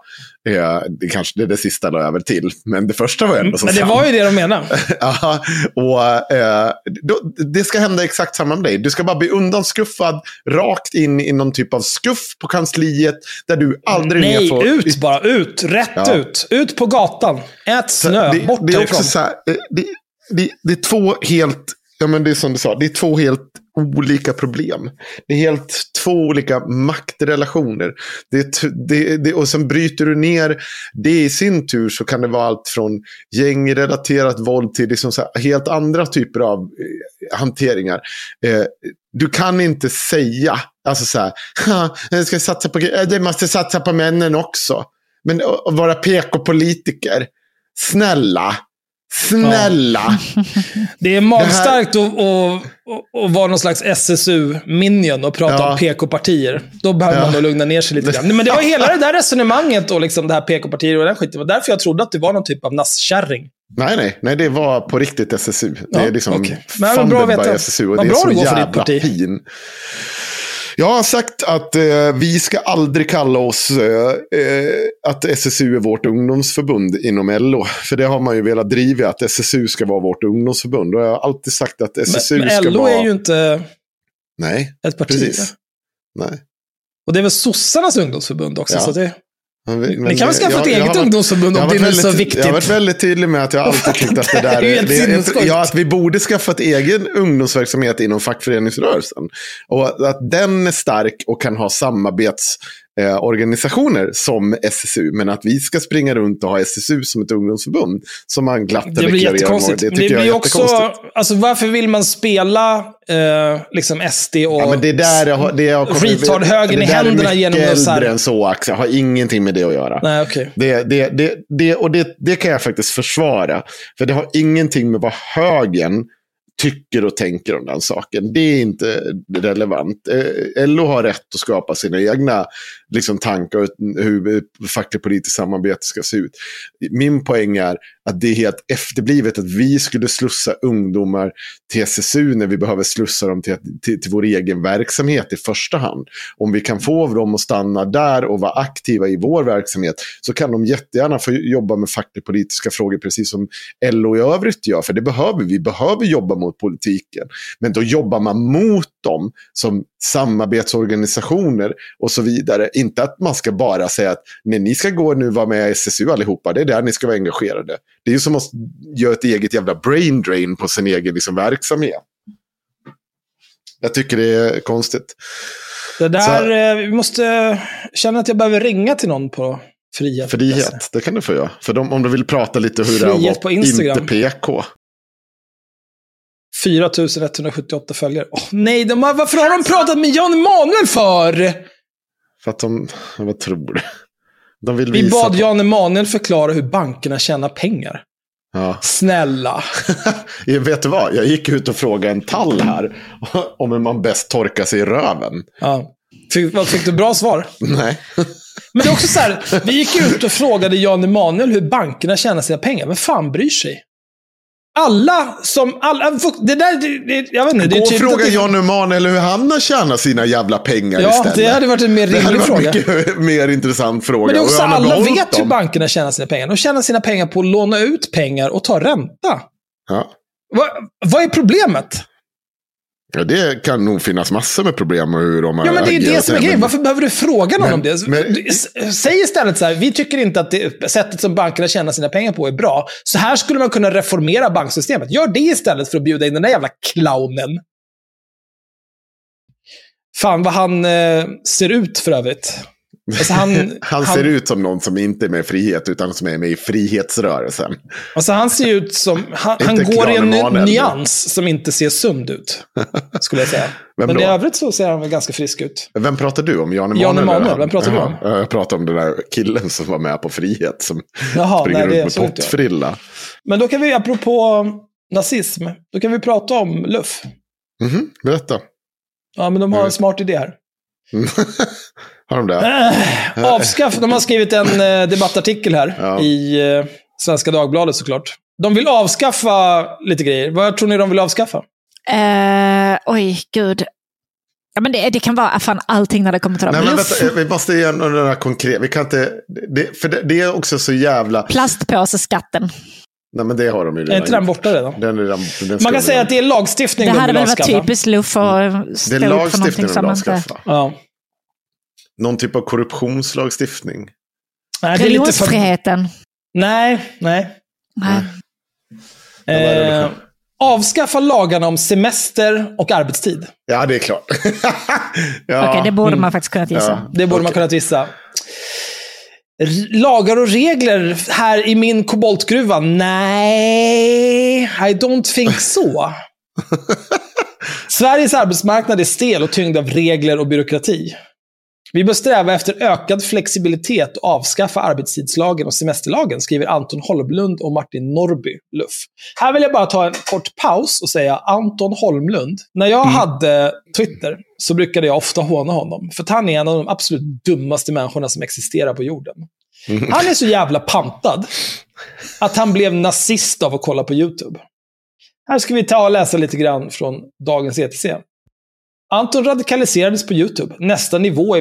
Eh, det kanske det är det sista la väl till. Men det första var ändå så Men det var ju det de menade. Ja, och, eh, då, det ska hända exakt samma med dig. Du ska bara bli undanskuffad rakt in i någon typ av skuff på kansliet där du aldrig mer Nej, får... ut bara. Ut. Rätt Ja. ut. Ut på gatan. Ät snö. det, Bort det är också så här, eh, det, det, det är två helt, ja men det är som du sa, det är två helt olika problem. Det är helt två olika maktrelationer. Det, det, det, och sen bryter du ner det i sin tur så kan det vara allt från gängrelaterat våld till liksom så här helt andra typer av eh, hanteringar. Eh, du kan inte säga, alltså så här, jag ska satsa på, eh, jag måste satsa på männen också. Men att vara PK-politiker, snälla, Snälla! Det är magstarkt att, att vara någon slags SSU-minion och prata Ja. om PK-partier. Då behöver man Ja. nog lugna ner sig lite grann. Men det var hela det där resonemanget och liksom det här PK-partier och den skiten. Det var därför jag trodde att det var någon typ av nasskärring. Nej, nej, nej, det var på riktigt SSU. Det Ja, är liksom okej. Men bra by. SSU och det är så jävla pin. Jag har sagt att eh, vi ska aldrig kalla oss eh, eh, att SSU är vårt ungdomsförbund inom LO. För det har man ju velat driva, att SSU ska vara vårt ungdomsförbund. Och jag har alltid sagt att SSU Men, ska men LO vara... är ju inte Nej, ett parti. precis. Nej. Och det är väl sossarnas ungdomsförbund också. Ja. Så det, Men men kan väl skaffa jag- ett jag eget varit- ungdomsförbund Jag om det är så väldigt- viktigt. Jag har varit väldigt tydlig med att jag alltid tyckt att det Det är där helt sinnessjukt. ja, att vi borde skaffa ett egen ungdomsverksamhet inom fackföreningsrörelsen. Och att den är stark och kan ha samarbetsorganisationer eh, organisationer som SSU. Men att vi ska springa runt och ha SSU som ett ungdomsförbund. Som man glatt Det blir jättekonstigt. Det Det, tycker jag är blir också, alltså, varför vill man spela eh, liksom SD och Ja, men det där jag har, det jag kommer- retard-högern i är händerna genom här- äldre än så, Axel. Jag har ingenting med det att göra. Nej, okej. Det, det, det, det, och det, det kan jag faktiskt försvara. För det har ingenting med vad högern tycker och tänker om den saken. Det är inte relevant. Eh, LO har rätt att skapa sina egna liksom, tankar hur fackligt politiskt samarbete ska se ut. Min poäng är att det är helt efterblivet att vi skulle slussa ungdomar till SSU när vi behöver slussa dem till, till, till vår egen verksamhet i första hand. Om vi kan få dem att stanna där och vara aktiva i vår verksamhet så kan de jättegärna få jobba med fackligt politiska frågor precis som LO i övrigt gör. För det behöver vi. Vi behöver jobba mot politiken. Men då jobbar man mot dem som samarbetsorganisationer och så vidare. Inte att man ska bara säga att nej, ni ska gå nu vara med i SSU allihopa. Det är där ni ska vara engagerade. Det är ju som att göra ett eget jävla brain drain på sin egen liksom, verksamhet. Jag tycker det är konstigt. Det där, eh, vi måste känna att jag behöver ringa till någon på Frihet. Frihet, det kan du få göra. För de, om du vill prata lite hur det är att Frihet på vara Instagram. inte PK. 4178 följare. Åh, nej, de har, varför har de pratat med Jan Emanuel för? För att de, vad tror du? De vill Vi bad på- Jan Emanuel förklara hur bankerna tjänar pengar. Ja. Snälla. Vet du vad? Jag gick ut och frågade en tall här om hur man bäst torkar sig i röven. Ja. Fick, vad, fick du bra svar? Nej. Men det är också så här, vi gick ut och frågade Jan Emanuel hur bankerna tjänar sina pengar. Vem fan bryr sig? Alla som... Alla, det där, det, jag vet inte. Det Gå och fråga Jan Emanuel hur han har tjänat sina jävla pengar Ja, istället. det hade varit en mer Det hade rimlig varit fråga. mycket mer intressant fråga. Men det är också, alla vet hur dem. bankerna tjänar sina pengar. De tjänar sina pengar på att låna ut pengar och ta ränta. Ja. Va, vad är problemet? Ja, det kan nog finnas massor med problem med hur de Ja, men det är agerat det som är grejen. Varför behöver du fråga någon Men- om det? men- Säg istället så här, vi tycker inte att det, sättet som bankerna tjänar sina pengar på är bra. Så här skulle man kunna reformera banksystemet. Gör det istället för att bjuda in den där jävla clownen. Fan vad han eh, ser ut för övrigt. Alltså han, Han ser ut som någon som inte är med i frihet, utan som är med i frihetsrörelsen. Alltså han ser ut som... Han, han går i en ny, nyans som inte ser sund ut. Skulle jag säga. Vem Men då? i övrigt så ser han väl ganska frisk ut. Vem pratar du om? Jan Emanuel? Jan Emanuel, han? vem pratar du om? Jag pratar om den där killen som var med på frihet. Som Jaha, springer nej, runt med pottfrilla. Men då kan vi, apropå nazism, då kan vi prata om luff. Mhm, berätta. Ja, men de har en smart idé här. Har de det? Äh, avskaff, de har skrivit en eh, debattartikel här Ja. i eh, Svenska Dagbladet såklart. De vill avskaffa lite grejer. Vad tror ni de vill avskaffa? Eh, oj, gud. Ja, men det, det kan vara fan allting när det kommer till dem. Nej, men vänta, vi måste ge några konkret. Vi kan inte... Det, för det, det är också så jävla... Plastpåseskatten. Nej, men det har de ju Är redan inte den borta redan? Den är den ska Man kan säga att det är lagstiftning Det de hade vill väl varit avskaffa. typiskt Luff att Det är upp för någonting som de man vill inte... avskaffa. Ja. Någon typ av korruptionslagstiftning. Nej, det är lite för... Nej, nej. Nej. är det Eh, avskaffa lagarna om semester och arbetstid. Ja, det är klart. ja. Okej, det borde man faktiskt kunnat gissa. Ja. Det borde man Okej. kunna gissa. Lagar och regler här i min koboltgruva? Nej, I don't think so. Sveriges arbetsmarknad är stel och tyngd av regler och byråkrati. Vi bör sträva efter ökad flexibilitet och avskaffa arbetstidslagen och semesterlagen, skriver Anton Holmlund och Martin Norby, Luff. Här vill jag bara ta en kort paus och säga Anton Holmlund. När jag hade Twitter så brukade jag ofta håna honom, för han är en av de absolut dummaste människorna som existerar på jorden. Han är så jävla pantad att han blev nazist av att kolla på YouTube. Här ska vi ta och läsa lite grann från dagens ETC. Anton radikaliserades på YouTube. Nästa nivå är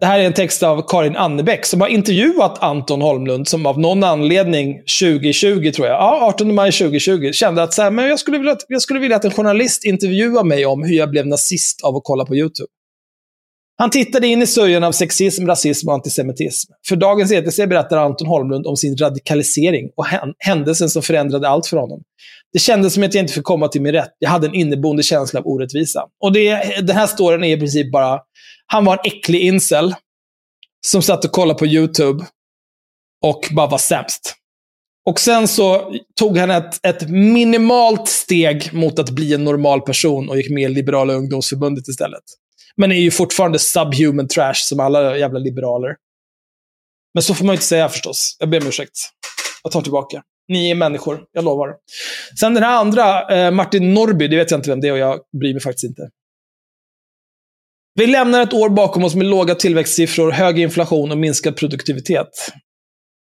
Det här är en text av Karin Annebäck som har intervjuat Anton Holmlund som av någon anledning 2020, tror jag, ja, 18 maj 2020, kände att så här, men jag, skulle vilja, jag skulle vilja att en journalist intervjuar mig om hur jag blev nazist av att kolla på YouTube. Han tittade in i sörjan av sexism, rasism och antisemitism. För dagens ETC berättar Anton Holmlund om sin radikalisering och händelsen som förändrade allt för honom. Det kändes som att jag inte fick komma till min rätt. Jag hade en inneboende känsla av orättvisa. Och det, den här storyn är i princip bara, han var en äcklig incel som satt och kollade på YouTube och bara var sämst. Och sen så tog han ett, ett minimalt steg mot att bli en normal person och gick med i Liberala ungdomsförbundet istället. Men är ju fortfarande subhuman trash som alla jävla liberaler. Men så får man ju inte säga förstås. Jag ber om ursäkt. Jag tar tillbaka. Ni är människor, jag lovar. Sen den här andra, eh, Martin Norby, det vet jag inte vem det är och jag bryr mig faktiskt inte. Vi lämnar ett år bakom oss med låga tillväxtsiffror, hög inflation och minskad produktivitet.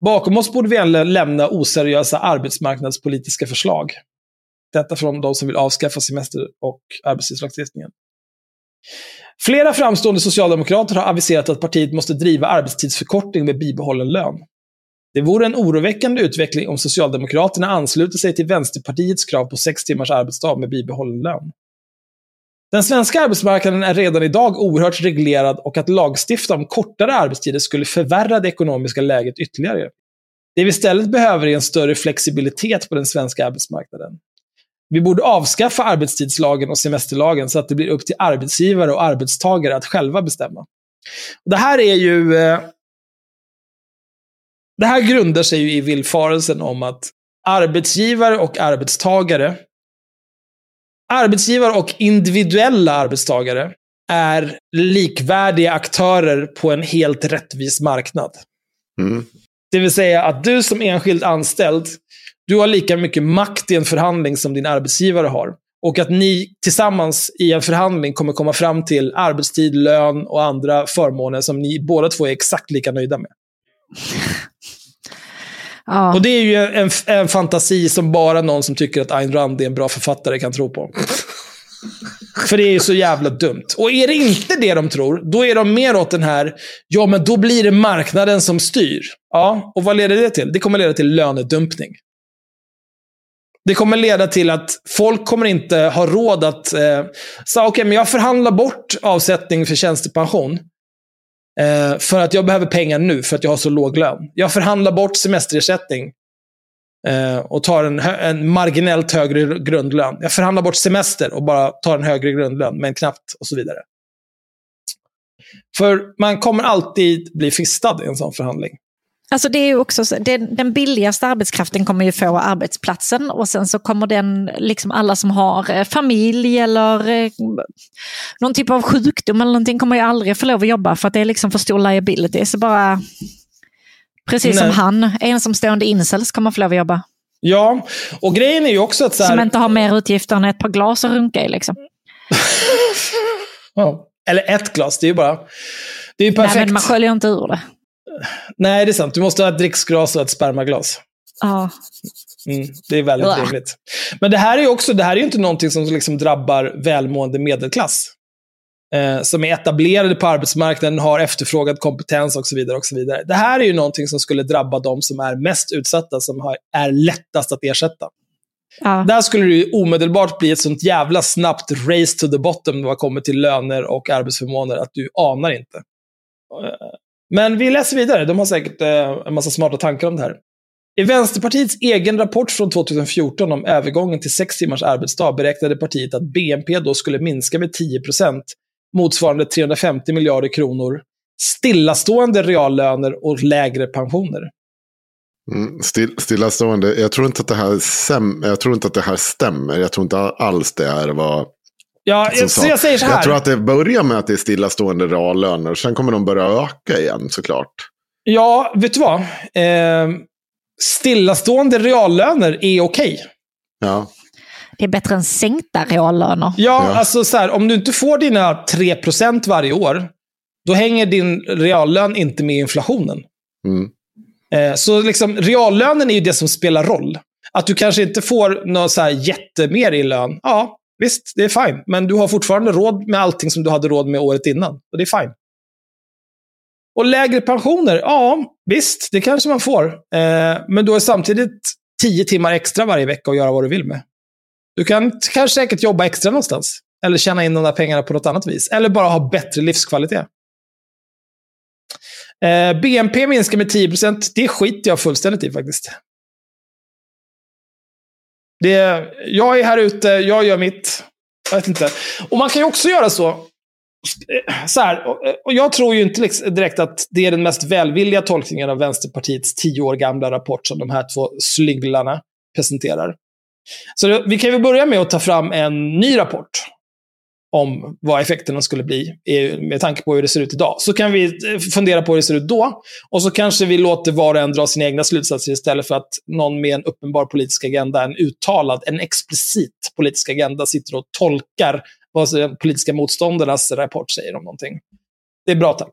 Bakom oss borde vi även lämna oseriösa arbetsmarknadspolitiska förslag. Detta från de som vill avskaffa semester och arbetstidslagstiftningen. Flera framstående socialdemokrater har aviserat att partiet måste driva arbetstidsförkortning med bibehållen lön. Det vore en oroväckande utveckling om Socialdemokraterna ansluter sig till Vänsterpartiets krav på sex timmars arbetsdag med bibehållen lön. Den svenska arbetsmarknaden är redan idag oerhört reglerad och att lagstifta om kortare arbetstider skulle förvärra det ekonomiska läget ytterligare. Det vi istället behöver är en större flexibilitet på den svenska arbetsmarknaden. Vi borde avskaffa arbetstidslagen och semesterlagen så att det blir upp till arbetsgivare och arbetstagare att själva bestämma. Det här är ju... Eh, det här grundar sig ju i villfarelsen om att arbetsgivare och arbetstagare arbetsgivare och individuella arbetstagare är likvärdiga aktörer på en helt rättvis marknad. Mm. Det vill säga att du som enskild anställd, du har lika mycket makt i en förhandling som din arbetsgivare har. Och att ni tillsammans i en förhandling kommer komma fram till arbetstid, lön och andra förmåner som ni båda två är exakt lika nöjda med. Ja. Och det är ju en, en fantasi som bara någon som tycker att Ayn Rand är en bra författare kan tro på. För det är ju så jävla dumt. Och är det inte det de tror, då är de mer åt den här, ja men då blir det marknaden som styr. Ja, och vad leder det till? Det kommer leda till lönedumpning. Det kommer leda till att folk kommer inte ha råd att eh, säga, okej, okay, men jag förhandlar bort avsättning för tjänstepension. Eh, för att jag behöver pengar nu, för att jag har så låg lön. Jag förhandlar bort semesterersättning. Eh, och tar en, hö- en marginellt högre grundlön. Jag förhandlar bort semester och bara tar en högre grundlön, men knappt och så vidare. För man kommer alltid bli fistad i en sån förhandling. Alltså det är också så, det, den billigaste arbetskraften kommer ju få arbetsplatsen och sen så kommer den, liksom alla som har eh, familj eller eh, någon typ av sjukdom eller någonting kommer ju aldrig få lov att jobba för att det är liksom för stor liability. Så bara, precis som Nej. han, ensamstående incels kommer få lov att jobba. Ja, och grejen är ju också att så här, Som inte har mer utgifter än ett par glas att runka i. Liksom. Eller ett glas, det är ju bara... Det är ju perfekt. Nej, men man sköljer inte ur det. Nej, det är sant. Du måste ha ett dricksglas och ett spermaglas. Ja. Mm, det är väldigt Uah. rimligt. Men det här är ju också, det här är inte någonting som liksom drabbar välmående medelklass. Eh, som är etablerade på arbetsmarknaden, har efterfrågad kompetens och så vidare. och så vidare. Det här är ju någonting som skulle drabba de som är mest utsatta, som har, är lättast att ersätta. Ja. Där skulle det ju omedelbart bli ett sånt jävla snabbt race to the bottom vad kommer till löner och arbetsförmåner att du anar inte. Men vi läser vidare. De har säkert eh, en massa smarta tankar om det här. I Vänsterpartiets egen rapport från 2014 om övergången till sex timmars arbetsdag beräknade partiet att BNP då skulle minska med 10% motsvarande 350 miljarder kronor, stillastående reallöner och lägre pensioner. Mm, still, stillastående. Jag tror, inte att det här stäm, jag tror inte att det här stämmer. Jag tror inte alls det är vad Ja, som jag, så jag säger så här. Jag tror att det börjar med att det är stillastående reallöner. Sen kommer de börja öka igen såklart. Ja, vet du vad? Eh, stillastående reallöner är okej. Ja. Det är bättre än sänkta reallöner. Ja, Ja. alltså så här, om du inte får dina 3% varje år, då hänger din reallön inte med inflationen. Mm. Eh, så liksom, reallönen är ju det som spelar roll. Att du kanske inte får något så här jättemer i lön, ja, visst, det är fine. Men du har fortfarande råd med allting som du hade råd med året innan. Och det är fine. Och lägre pensioner, ja, visst, det kanske man får. Eh, men då är samtidigt tio timmar extra varje vecka att göra vad du vill med. Du kan kanske säkert jobba extra någonstans. Eller tjäna in de där pengarna på något annat vis. Eller bara ha bättre livskvalitet. Eh, BNP minskar med 10%. Det skiter jag fullständigt i faktiskt. Det, jag är här ute, jag gör mitt. Jag vet inte. Och man kan ju också göra så. Så här, och- jag tror ju inte liksom direkt att det är den mest välvilliga tolkningen av Vänsterpartiets tio år gamla rapport som de här två slyglarna presenterar. Så vi kan ju börja med att ta fram en ny rapport om vad effekterna skulle bli med tanke på hur det ser ut idag. Så kan vi eh, fundera på hur det ser ut då. Och så kanske vi låter var och en dra sina egna slutsatser istället för att någon med en uppenbar politisk agenda, en uttalad, en explicit politisk agenda sitter och tolkar vad de politiska motståndarnas rapport säger om någonting. Det är bra, tack.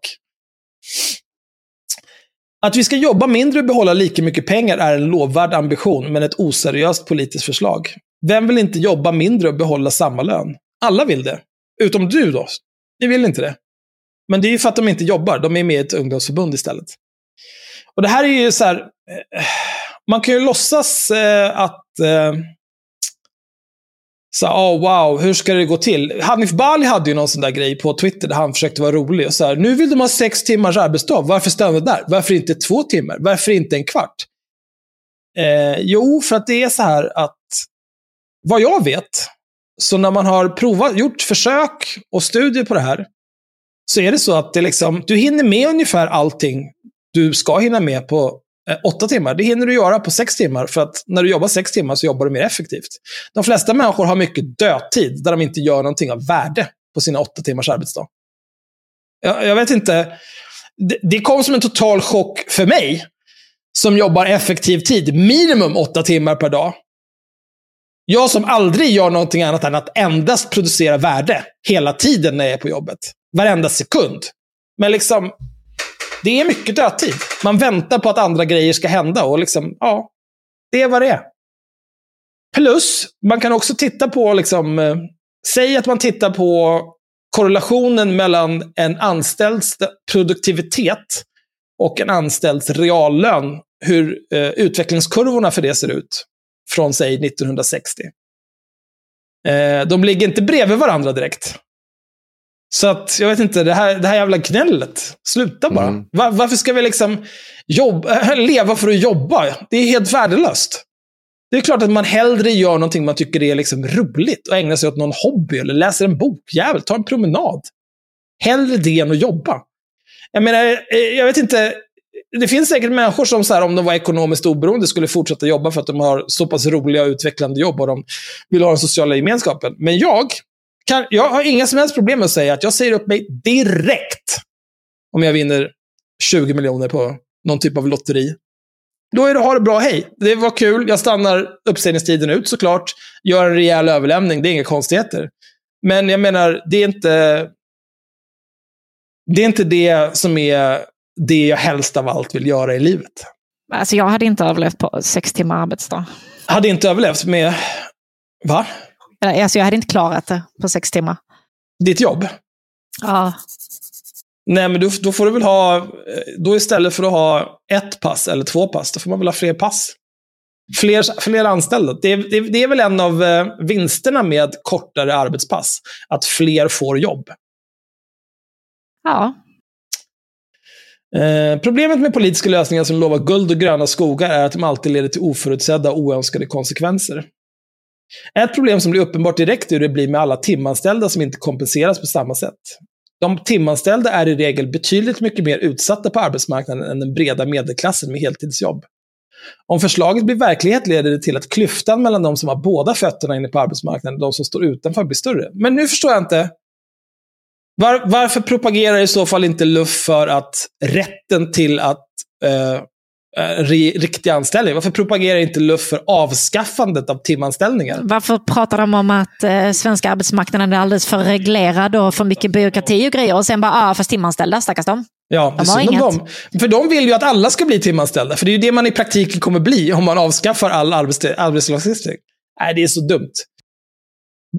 Att vi ska jobba mindre och behålla lika mycket pengar är en lovvärd ambition, men ett oseriöst politiskt förslag. Vem vill inte jobba mindre och behålla samma lön? Alla vill det. Utom du då. Ni vill inte det. Men det är ju för att de inte jobbar. De är med i ett ungdomsförbund istället. Och det här är ju så här... Eh, man kan ju låtsas eh, att... Eh, så oh, wow, hur ska det gå till? Hanif Bali hade ju någon sån där grej på Twitter där han försökte vara rolig. Och så här, nu vill de ha sex timmars arbetsdag. Varför stanna där? Varför inte två timmar? Varför inte en kvart? Eh, jo, för att det är så här att vad jag vet, så när man har provat, gjort försök och studier på det här, så är det så att det liksom, du hinner med ungefär allting du ska hinna med på eh, åtta timmar. Det hinner du göra på sex timmar, för att när du jobbar sex timmar så jobbar du mer effektivt. De flesta människor har mycket dödtid, där de inte gör någonting av värde på sina åtta timmars arbetsdag. Jag, jag vet inte, det, det kom som en total chock för mig, som jobbar effektiv tid, minimum åtta timmar per dag. Jag som aldrig gör någonting annat än att endast producera värde hela tiden när jag är på jobbet. Varenda sekund. Men liksom, det är mycket dödtid. Man väntar på att andra grejer ska hända och liksom, ja, det är vad det är. Plus, man kan också titta på, liksom, eh, säg att man tittar på korrelationen mellan en anställds produktivitet och en anställds reallön. Hur eh, utvecklingskurvorna för det ser ut från, säg, 1960. Eh, de ligger inte bredvid varandra direkt. Så att, jag vet inte, det här, det här jävla gnället. Sluta bara. Mm. Va- varför ska vi liksom jobba, leva för att jobba? Det är helt värdelöst. Det är klart att man hellre gör någonting man tycker är liksom roligt och ägnar sig åt någon hobby eller läser en bok. Jävel, ta en promenad. Hellre det än att jobba. Jag menar, eh, jag vet inte. Det finns säkert människor som så här, om de var ekonomiskt oberoende skulle fortsätta jobba för att de har så pass roliga och utvecklande jobb och de vill ha den sociala gemenskapen. Men jag, kan, jag har inga som helst problem med att säga att jag säger upp mig direkt om jag vinner 20 miljoner på någon typ av lotteri. Då är det ha det bra, hej. Det var kul, jag stannar uppsägningstiden ut såklart. Gör en rejäl överlämning, det är inga konstigheter. Men jag menar, det är inte... Det är inte det som är det jag helst av allt vill göra i livet. Alltså jag hade inte överlevt på sex timmar arbetsdag. Hade inte överlevt med... Va? Alltså jag hade inte klarat det på sex timmar. Ditt jobb? Ja. Nej, men då, då får du väl ha... Då istället för att ha ett pass eller två pass, då får man väl ha fler pass. Fler, fler anställda. Det, är- det, det är väl en av eh, vinsterna med kortare arbetspass. Att fler får jobb. Ja. Eh, problemet med politiska lösningar som lovar guld och gröna skogar är att de alltid leder till oförutsedda och oönskade konsekvenser. Ett problem som blir uppenbart direkt är hur det blir med alla timanställda som inte kompenseras på samma sätt. De timanställda är i regel betydligt mycket mer utsatta på arbetsmarknaden än den breda medelklassen med heltidsjobb. Om förslaget blir verklighet leder det till att klyftan mellan de som har båda fötterna inne på arbetsmarknaden och de som står utanför blir större. Men nu förstår jag inte. Var, varför propagerar i så fall inte Luff för att rätten till att eh, eh, ri, riktig anställning, varför propagerar inte Luff för avskaffandet av timanställningar? Varför pratar de om att eh, svenska arbetsmarknaden är alldeles för reglerad och för mycket byråkrati och grejer och sen bara, ah, fast timanställda, stackars dem. Ja, det De har inget. dem. För de vill ju att alla ska bli timanställda. För det är ju det man i praktiken kommer bli om man avskaffar all arbets- arbetslagstiftning. Nej, det är så dumt.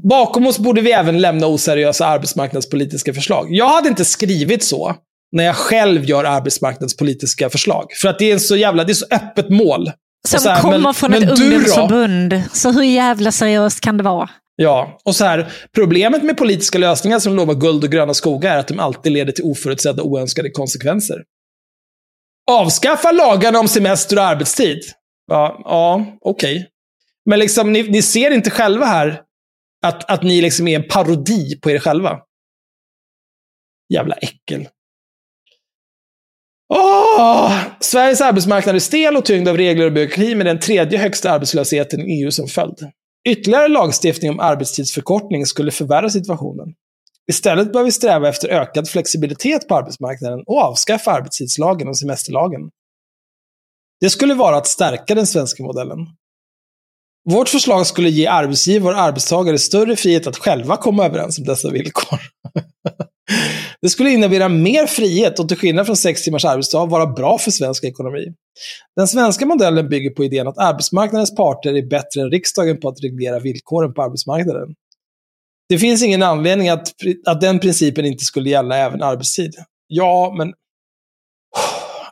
Bakom oss borde vi även lämna oseriösa arbetsmarknadspolitiska förslag. Jag hade inte skrivit så när jag själv gör arbetsmarknadspolitiska förslag. För att det är så jävla, det är så öppet mål. Som så här, kommer men- från men ett ungdomsförbund. Så hur jävla seriöst kan det vara? Ja, och så här, problemet med politiska lösningar som lovar guld och gröna skogar är att de alltid leder till oförutsedda oönskade konsekvenser. Avskaffa lagarna om semester och arbetstid. Ja, ja okej. Men liksom, ni, ni ser inte själva här att, att ni liksom är en parodi på er själva. Jävla äckel. Åh! Sveriges arbetsmarknad är stel och tyngd av regler och byråkrati med den tredje högsta arbetslösheten i EU som följd. Ytterligare lagstiftning om arbetstidsförkortning skulle förvärra situationen. Istället bör vi sträva efter ökad flexibilitet på arbetsmarknaden och avskaffa arbetstidslagen och semesterlagen. Det skulle vara att stärka den svenska modellen. Vårt förslag skulle ge arbetsgivare och arbetstagare större frihet att själva komma överens om dessa villkor. Det skulle innebära mer frihet och till skillnad från sex timmars arbetsdag vara bra för svensk ekonomi. Den svenska modellen bygger på idén att arbetsmarknadens parter är bättre än riksdagen på att reglera villkoren på arbetsmarknaden. Det finns ingen anledning att, att den principen inte skulle gälla även arbetstid. Ja, men...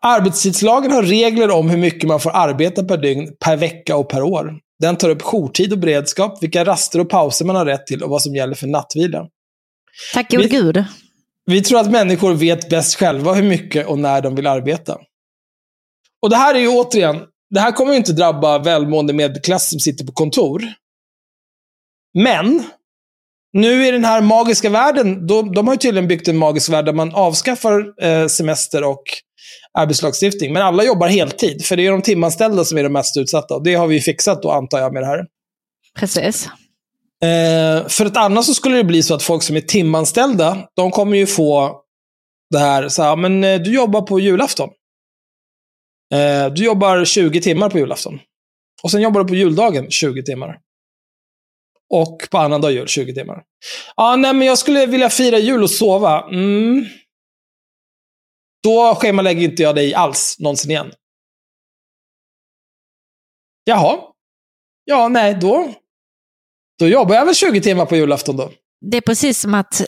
Arbetstidslagen har regler om hur mycket man får arbeta per dygn, per vecka och per år. Den tar upp jourtid och beredskap, vilka raster och pauser man har rätt till och vad som gäller för nattvila. Tack gode gud. Vi tror att människor vet bäst själva hur mycket och när de vill arbeta. Och det här är ju återigen, det här kommer ju inte drabba välmående medelklass som sitter på kontor. Men, nu i den här magiska världen, de, de har ju tydligen byggt en magisk värld där man avskaffar eh, semester och arbetslagstiftning. Men alla jobbar heltid, för det är de timanställda som är de mest utsatta. Och det har vi fixat då, antar jag, med det här. Precis. Eh, för att annars så skulle det bli så att folk som är timanställda, de kommer ju få det här, så här men eh, du jobbar på julafton. Eh, du jobbar 20 timmar på julafton. Och sen jobbar du på juldagen 20 timmar. Och på annan dag jul 20 timmar. Ja, nej men jag skulle vilja fira jul och sova. Mm. Då schemalägger inte jag dig alls någonsin igen. Jaha. Ja, nej, då, då jobbar jag väl 20 timmar på julafton då. Det är precis som att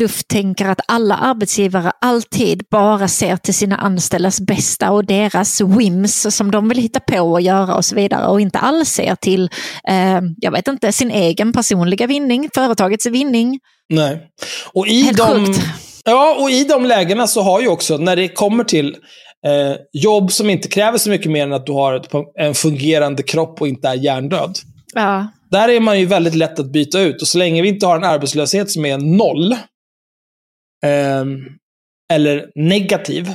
Luft tänker att alla arbetsgivare alltid bara ser till sina anställdas bästa och deras whims som de vill hitta på och göra och så vidare och inte alls ser till, eh, jag vet inte, sin egen personliga vinning, företagets vinning. Nej. Och i Helt de, sjukt. Ja, och i de lägena så har ju också, när det kommer till eh, jobb som inte kräver så mycket mer än att du har ett, en fungerande kropp och inte är hjärndöd. Ja, Där är man ju väldigt lätt att byta ut. Och så länge vi inte har en arbetslöshet som är noll, ehm, eller negativ,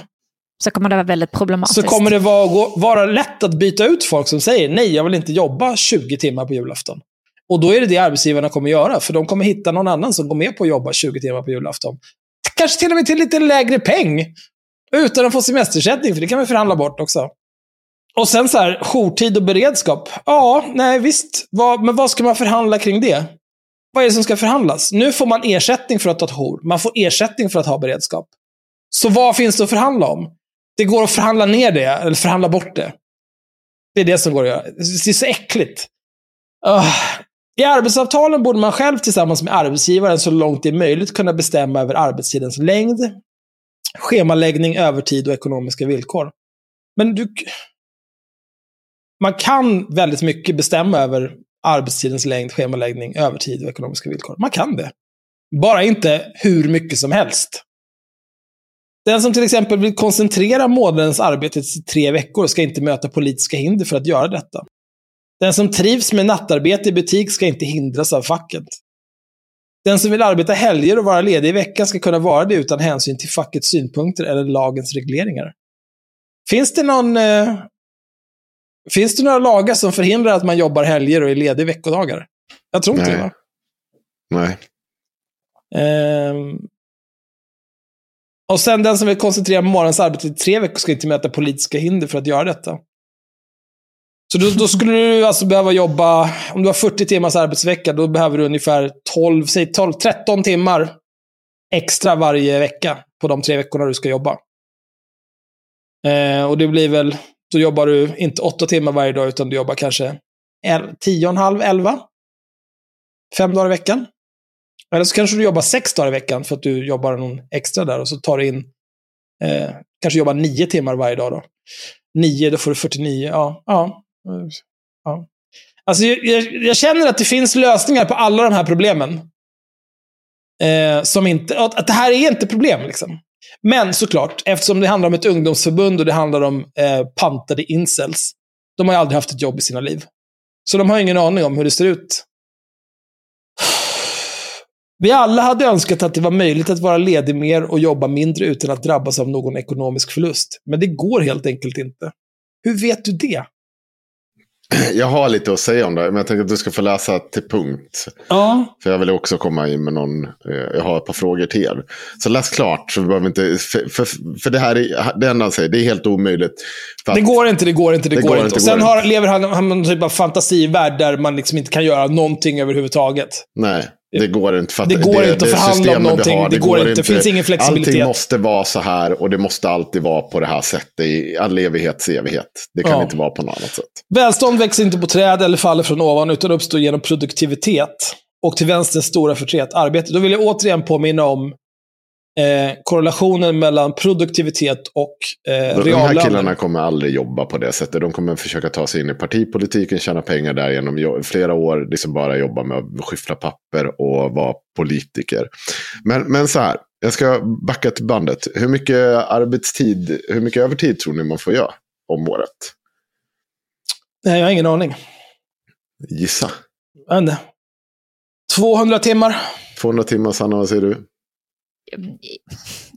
så kommer det vara väldigt problematiskt. så kommer det vara, vara lätt att byta ut folk som säger nej, jag vill inte jobba 20 timmar på julafton. Och då är det det arbetsgivarna kommer göra, för de kommer hitta någon annan som går med på att jobba 20 timmar på julafton. Kanske till och med till lite lägre peng. Utan att få semesterersättning, för det kan vi förhandla bort också. och sen så här, jourtid och beredskap. Ja, nej visst. Vad, men vad ska man förhandla kring det? Vad är det som ska förhandlas? Nu får man ersättning för att ta ett jour. Man får ersättning för att ha beredskap. Så vad finns det att förhandla om? Det går att förhandla ner det, eller förhandla bort det. Det är det som går att göra. Det är så äckligt. Uh. I arbetsavtalen borde man själv tillsammans med arbetsgivaren så långt det är möjligt kunna bestämma över arbetstidens längd, schemaläggning, övertid och ekonomiska villkor. Men du... Man kan väldigt mycket bestämma över arbetstidens längd, schemaläggning, övertid och ekonomiska villkor. Man kan det. Bara inte hur mycket som helst. Den som till exempel vill koncentrera månadens arbete till tre veckor ska inte möta politiska hinder för att göra detta. Den som trivs med nattarbete i butik ska inte hindras av facket. Den som vill arbeta helger och vara ledig i veckan ska kunna vara det utan hänsyn till fackets synpunkter eller lagens regleringar. Finns det någon... Eh, finns det några lagar som förhindrar att man jobbar helger och är ledig veckodagar? Jag tror inte Nej. det. Va? Nej. Ehm. och sen den som vill koncentrera morgonens arbete i tre veckor ska inte möta politiska hinder för att göra detta. Så då, då skulle du alltså behöva jobba, om du har 40 timmars arbetsvecka, då behöver du ungefär 12, säg 12, 13 timmar extra varje vecka på de tre veckorna du ska jobba. Eh, och det blir väl, då jobbar du inte 8 timmar varje dag, utan du jobbar kanske 10 halv, 11. Fem dagar i veckan. Eller så kanske du jobbar sex dagar i veckan för att du jobbar någon extra där och så tar du in, eh, kanske jobbar nio timmar varje dag då. Nio, då får du 49. Ja, ja ja. Alltså, jag, jag, känner att det finns lösningar på alla de här problemen. Eh, som inte, att, att det här är inte problem. Liksom. Men såklart, eftersom det handlar om ett ungdomsförbund och det handlar om eh, pantade incels. De har ju aldrig haft ett jobb i sina liv. Så de har ingen aning om hur det ser ut. Vi alla hade önskat att det var möjligt att vara ledig mer och jobba mindre utan att drabbas av någon ekonomisk förlust. Men det går helt enkelt inte. Hur vet du det? Jag har lite att säga om det, men jag tänker att du ska få läsa till punkt. Ja. För jag vill också komma in med någon, eh, jag har ett par frågor till er. Så läs klart, så vi behöver inte, för, för, för det här är, det enda säger, det är helt omöjligt. För Det att- går inte, det går inte, det, Det går, inte. inte, Och sen har, lever han, han en typ av fantasivärld där man liksom inte kan göra någonting överhuvudtaget. Nej, det går inte. För att Det går inte att förhandla om någonting. Det går inte. Det finns ingen flexibilitet. Allting måste vara så här och det måste alltid vara på det här sättet i all evighets evighet. Det kan Ja. inte vara på något annat sätt. Välstånd växer inte på träd eller faller från ovan, utan uppstår genom produktivitet. Och till vänsterns stora förtret, arbete. Då vill jag återigen påminna om eh, korrelationen mellan produktivitet och eh, De, här killarna kommer aldrig jobba på det sättet. De kommer försöka ta sig in i partipolitiken, tjäna pengar där genom flera år. Liksom bara jobba med att skyffla papper och vara politiker. Men, men så här, jag ska backa till bandet. Hur mycket arbetstid, hur mycket övertid tror ni man får göra om året? Nej, jag har ingen aning. Gissa. Jag vet inte. 200 timmar. 200 timmar, Sanna, vad säger du?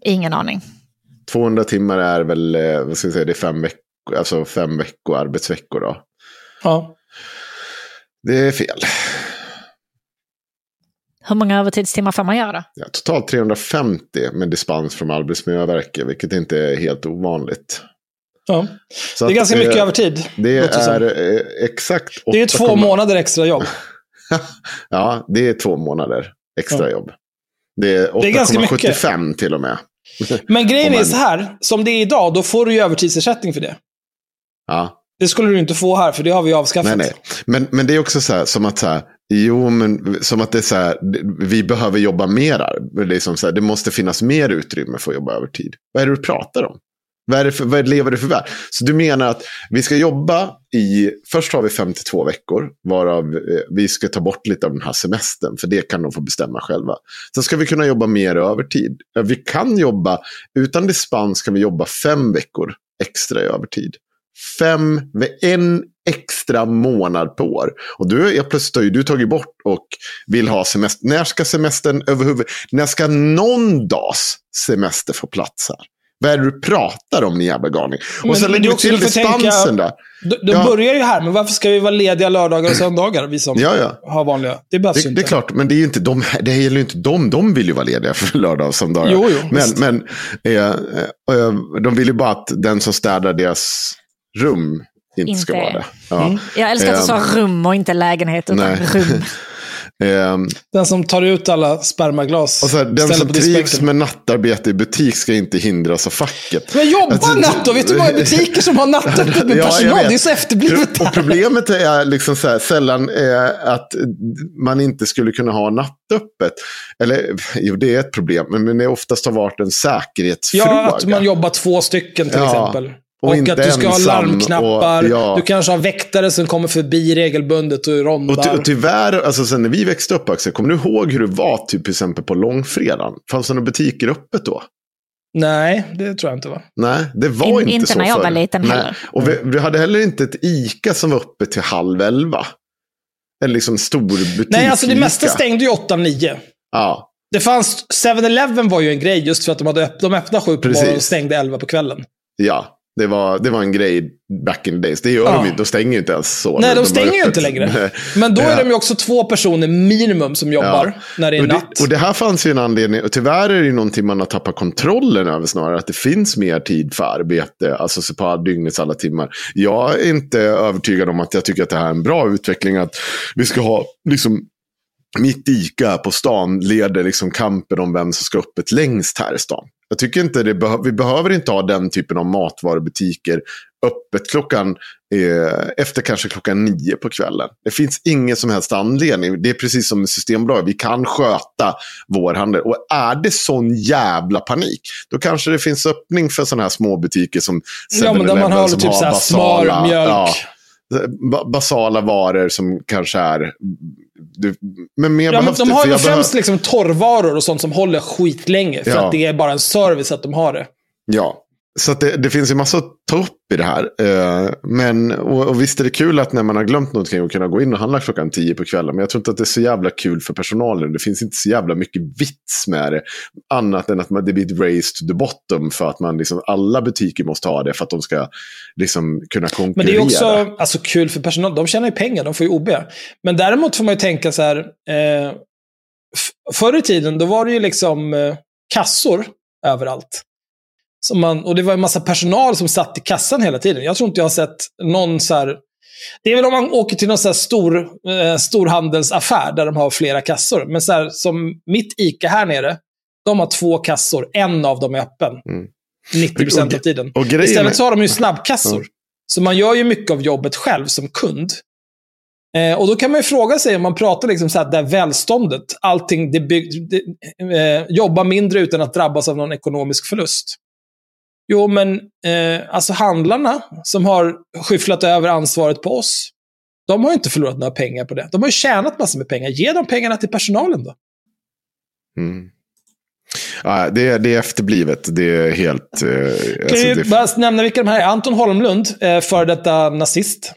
Ingen aning. 200 timmar är väl, eh, vad ska vi säga, det är fem veckor, alltså fem veckor, arbetsveckor då. Ja. Det är fel. Hur många övertidstimmar får man göra? Ja, totalt 350 med dispens från Arbetsmiljöverket, vilket inte är helt ovanligt. ja. Så Det är att, ganska mycket eh, Det Det låter som. är eh, exakt Det är 8, två månader extra jobb. Ja, det är två månader extra Ja. jobb. Det är Det är ganska mycket. 8,75 till och med. Men grejen är så här, som det är idag, då får du ju övertidsersättning för det. Ja, Det skulle du inte få här, för det har vi avskaffat. nej, nej. Men, men det är också så här, som att så här, jo, men som att det är så här, vi behöver jobba mer. Det, är som så här, det måste finnas mer utrymme för att jobba övertid. Vad är det du pratar om? Vad, är det för, vad lever du för värld? Så du menar att vi ska jobba i, först har vi 52 veckor, varav eh, vi ska ta bort lite av den här semestern, för det kan de få bestämma själva. Sen ska vi kunna jobba mer övertid. Vi kan jobba, utan dispens kan vi jobba fem veckor extra i övertid. Fem, en extra månad på år. Och du är plötsligt har ju du tagit bort och vill ha semester. När ska semestern överhuvudtaget, När ska någon dags semester få plats här? Vad är det du pratar om, ni jävla galning? Och sen men det lägger du också- till får tänka- där. Du, Ja. börjar ju här, men varför ska vi vara lediga lördagar och söndagar, vi som Ja, ja. har vanliga? Det behövs ju Det, inte. det är klart, men det är ju inte de, det gäller ju inte dem. De vill ju vara lediga för lördag och söndagar. Jo, jo, men men eh, eh, de vill ju bara att den som städar deras rum inte, ska Inte vara är. det. Ja. Jag älskar att du sa Ehm, rum och inte lägenhet, utan nej. rum. ehm, Den som tar ut alla spermaglas. och så här, den som trivs med nattarbete i butik ska inte hindras av facket. Men jobba Alltså, natt då? Vet du hur många butiker som har nattöppet med Ja, personal? Det är så efterblivet. Och problemet är liksom så här, sällan att man inte skulle kunna ha nattöppet. Eller jo, det är ett problem, men det oftast har varit en säkerhetsfråga. Ja, att man jobbar två stycken till Ja, exempel. Och Och, att du ska ha larmknappar. och- ja. Du kanske har väktare som kommer förbi regelbundet och rondar. Och, ty och tyvärr, alltså sen när vi växte upp, Axel, kommer du ihåg hur det var typ, till exempel på långfredagen? Fanns det några butiker öppet då? Nej, det tror jag inte va? Nej, det var In- inte, inte så när jag var liten heller. Och vi, vi hade heller inte ett ICA som var öppet till halv elva. En liksom stor butik. Nej, alltså det mesta stängde ju 8-9. Ja, Det fanns, 7-Eleven var ju en grej just för att de, hade öpp, de öppnade sju på morgonen och stängde 11 på kvällen. ja. Det var, det var en grej back in the days. Det gör Ja. de ju. De stänger ju inte ens så. Nej, de stänger ju inte längre. Men då Ja. är de ju också två personer minimum som jobbar när det är och natt. Det, och det här fanns ju en anledning, och tyvärr är det ju någonting man har tappat kontrollen över snarare, att det finns mer tid för arbete, alltså så på dygnets alla timmar. Jag är inte övertygad om att jag tycker att det här är en bra utveckling, att vi ska ha liksom mitt ICA på stan leder liksom kampen om vem som ska öppet längst här i stan. Jag tycker inte det behö- vi behöver inte ha den typen av matvarubutiker öppet klockan eh, efter kanske klockan nio på kvällen. Det finns ingen som helst anledning. Det är precis som med Systembolaget. Vi kan sköta vår handel. Och är det sån jävla panik, då kanske det finns öppning för sådana här små butiker som ja, men där man 7-Eleven har typ här smör, basala- mjölk. ja, basala varor som kanske är... Du, men mer Ja, men de har ju främst liksom torrvaror och sånt som håller skitlänge. För Ja. att det är bara en service att de har det. Ja, så att det, det finns ju massa att ta upp i det här. Eh, men, och, och visst är det kul att när man har glömt någonting att kunna gå in och handla klockan tio på kvällen. Men jag tror inte att det är så jävla kul för personalen. Det finns inte så jävla mycket vits med det. Annat än att man, det blir ett race to the bottom. För att man liksom, alla butiker måste ha det för att de ska liksom kunna konkurrera. Men det är också alltså, kul för personalen. De tjänar ju pengar, de får ju OB. Men däremot får man ju tänka så här. Eh, förr i tiden, då var det ju liksom eh, kassor överallt. Som man, och det var en massa personal som satt i kassan hela tiden. Jag tror inte jag har sett någon så här... Det är väl om man åker till någon så här stor, eh, storhandelsaffär där de har flera kassor. Men så här, som mitt ICA här nere, de har två kassor. En av dem är öppen. Mm. 90% av tiden. och grejen Istället så har de ju snabbkassor. Ja. Så man gör ju mycket av jobbet själv som kund. Eh, och då kan man ju fråga sig, om man pratar liksom så här, det här välståndet, allting, det bygg, det, eh, jobba mindre utan att drabbas av någon ekonomisk förlust. Jo, men eh, alltså handlarna som har skyfflat över ansvaret på oss, de har ju inte förlorat några pengar på det. De har ju tjänat massor med pengar. Ge de pengarna till personalen då. Mm. Ja, det, är, det är efterblivet. Det är helt... Eh, Kan alltså, ju det, bara nämna vilka de här är. Anton Holmlund, eh, före detta nazist.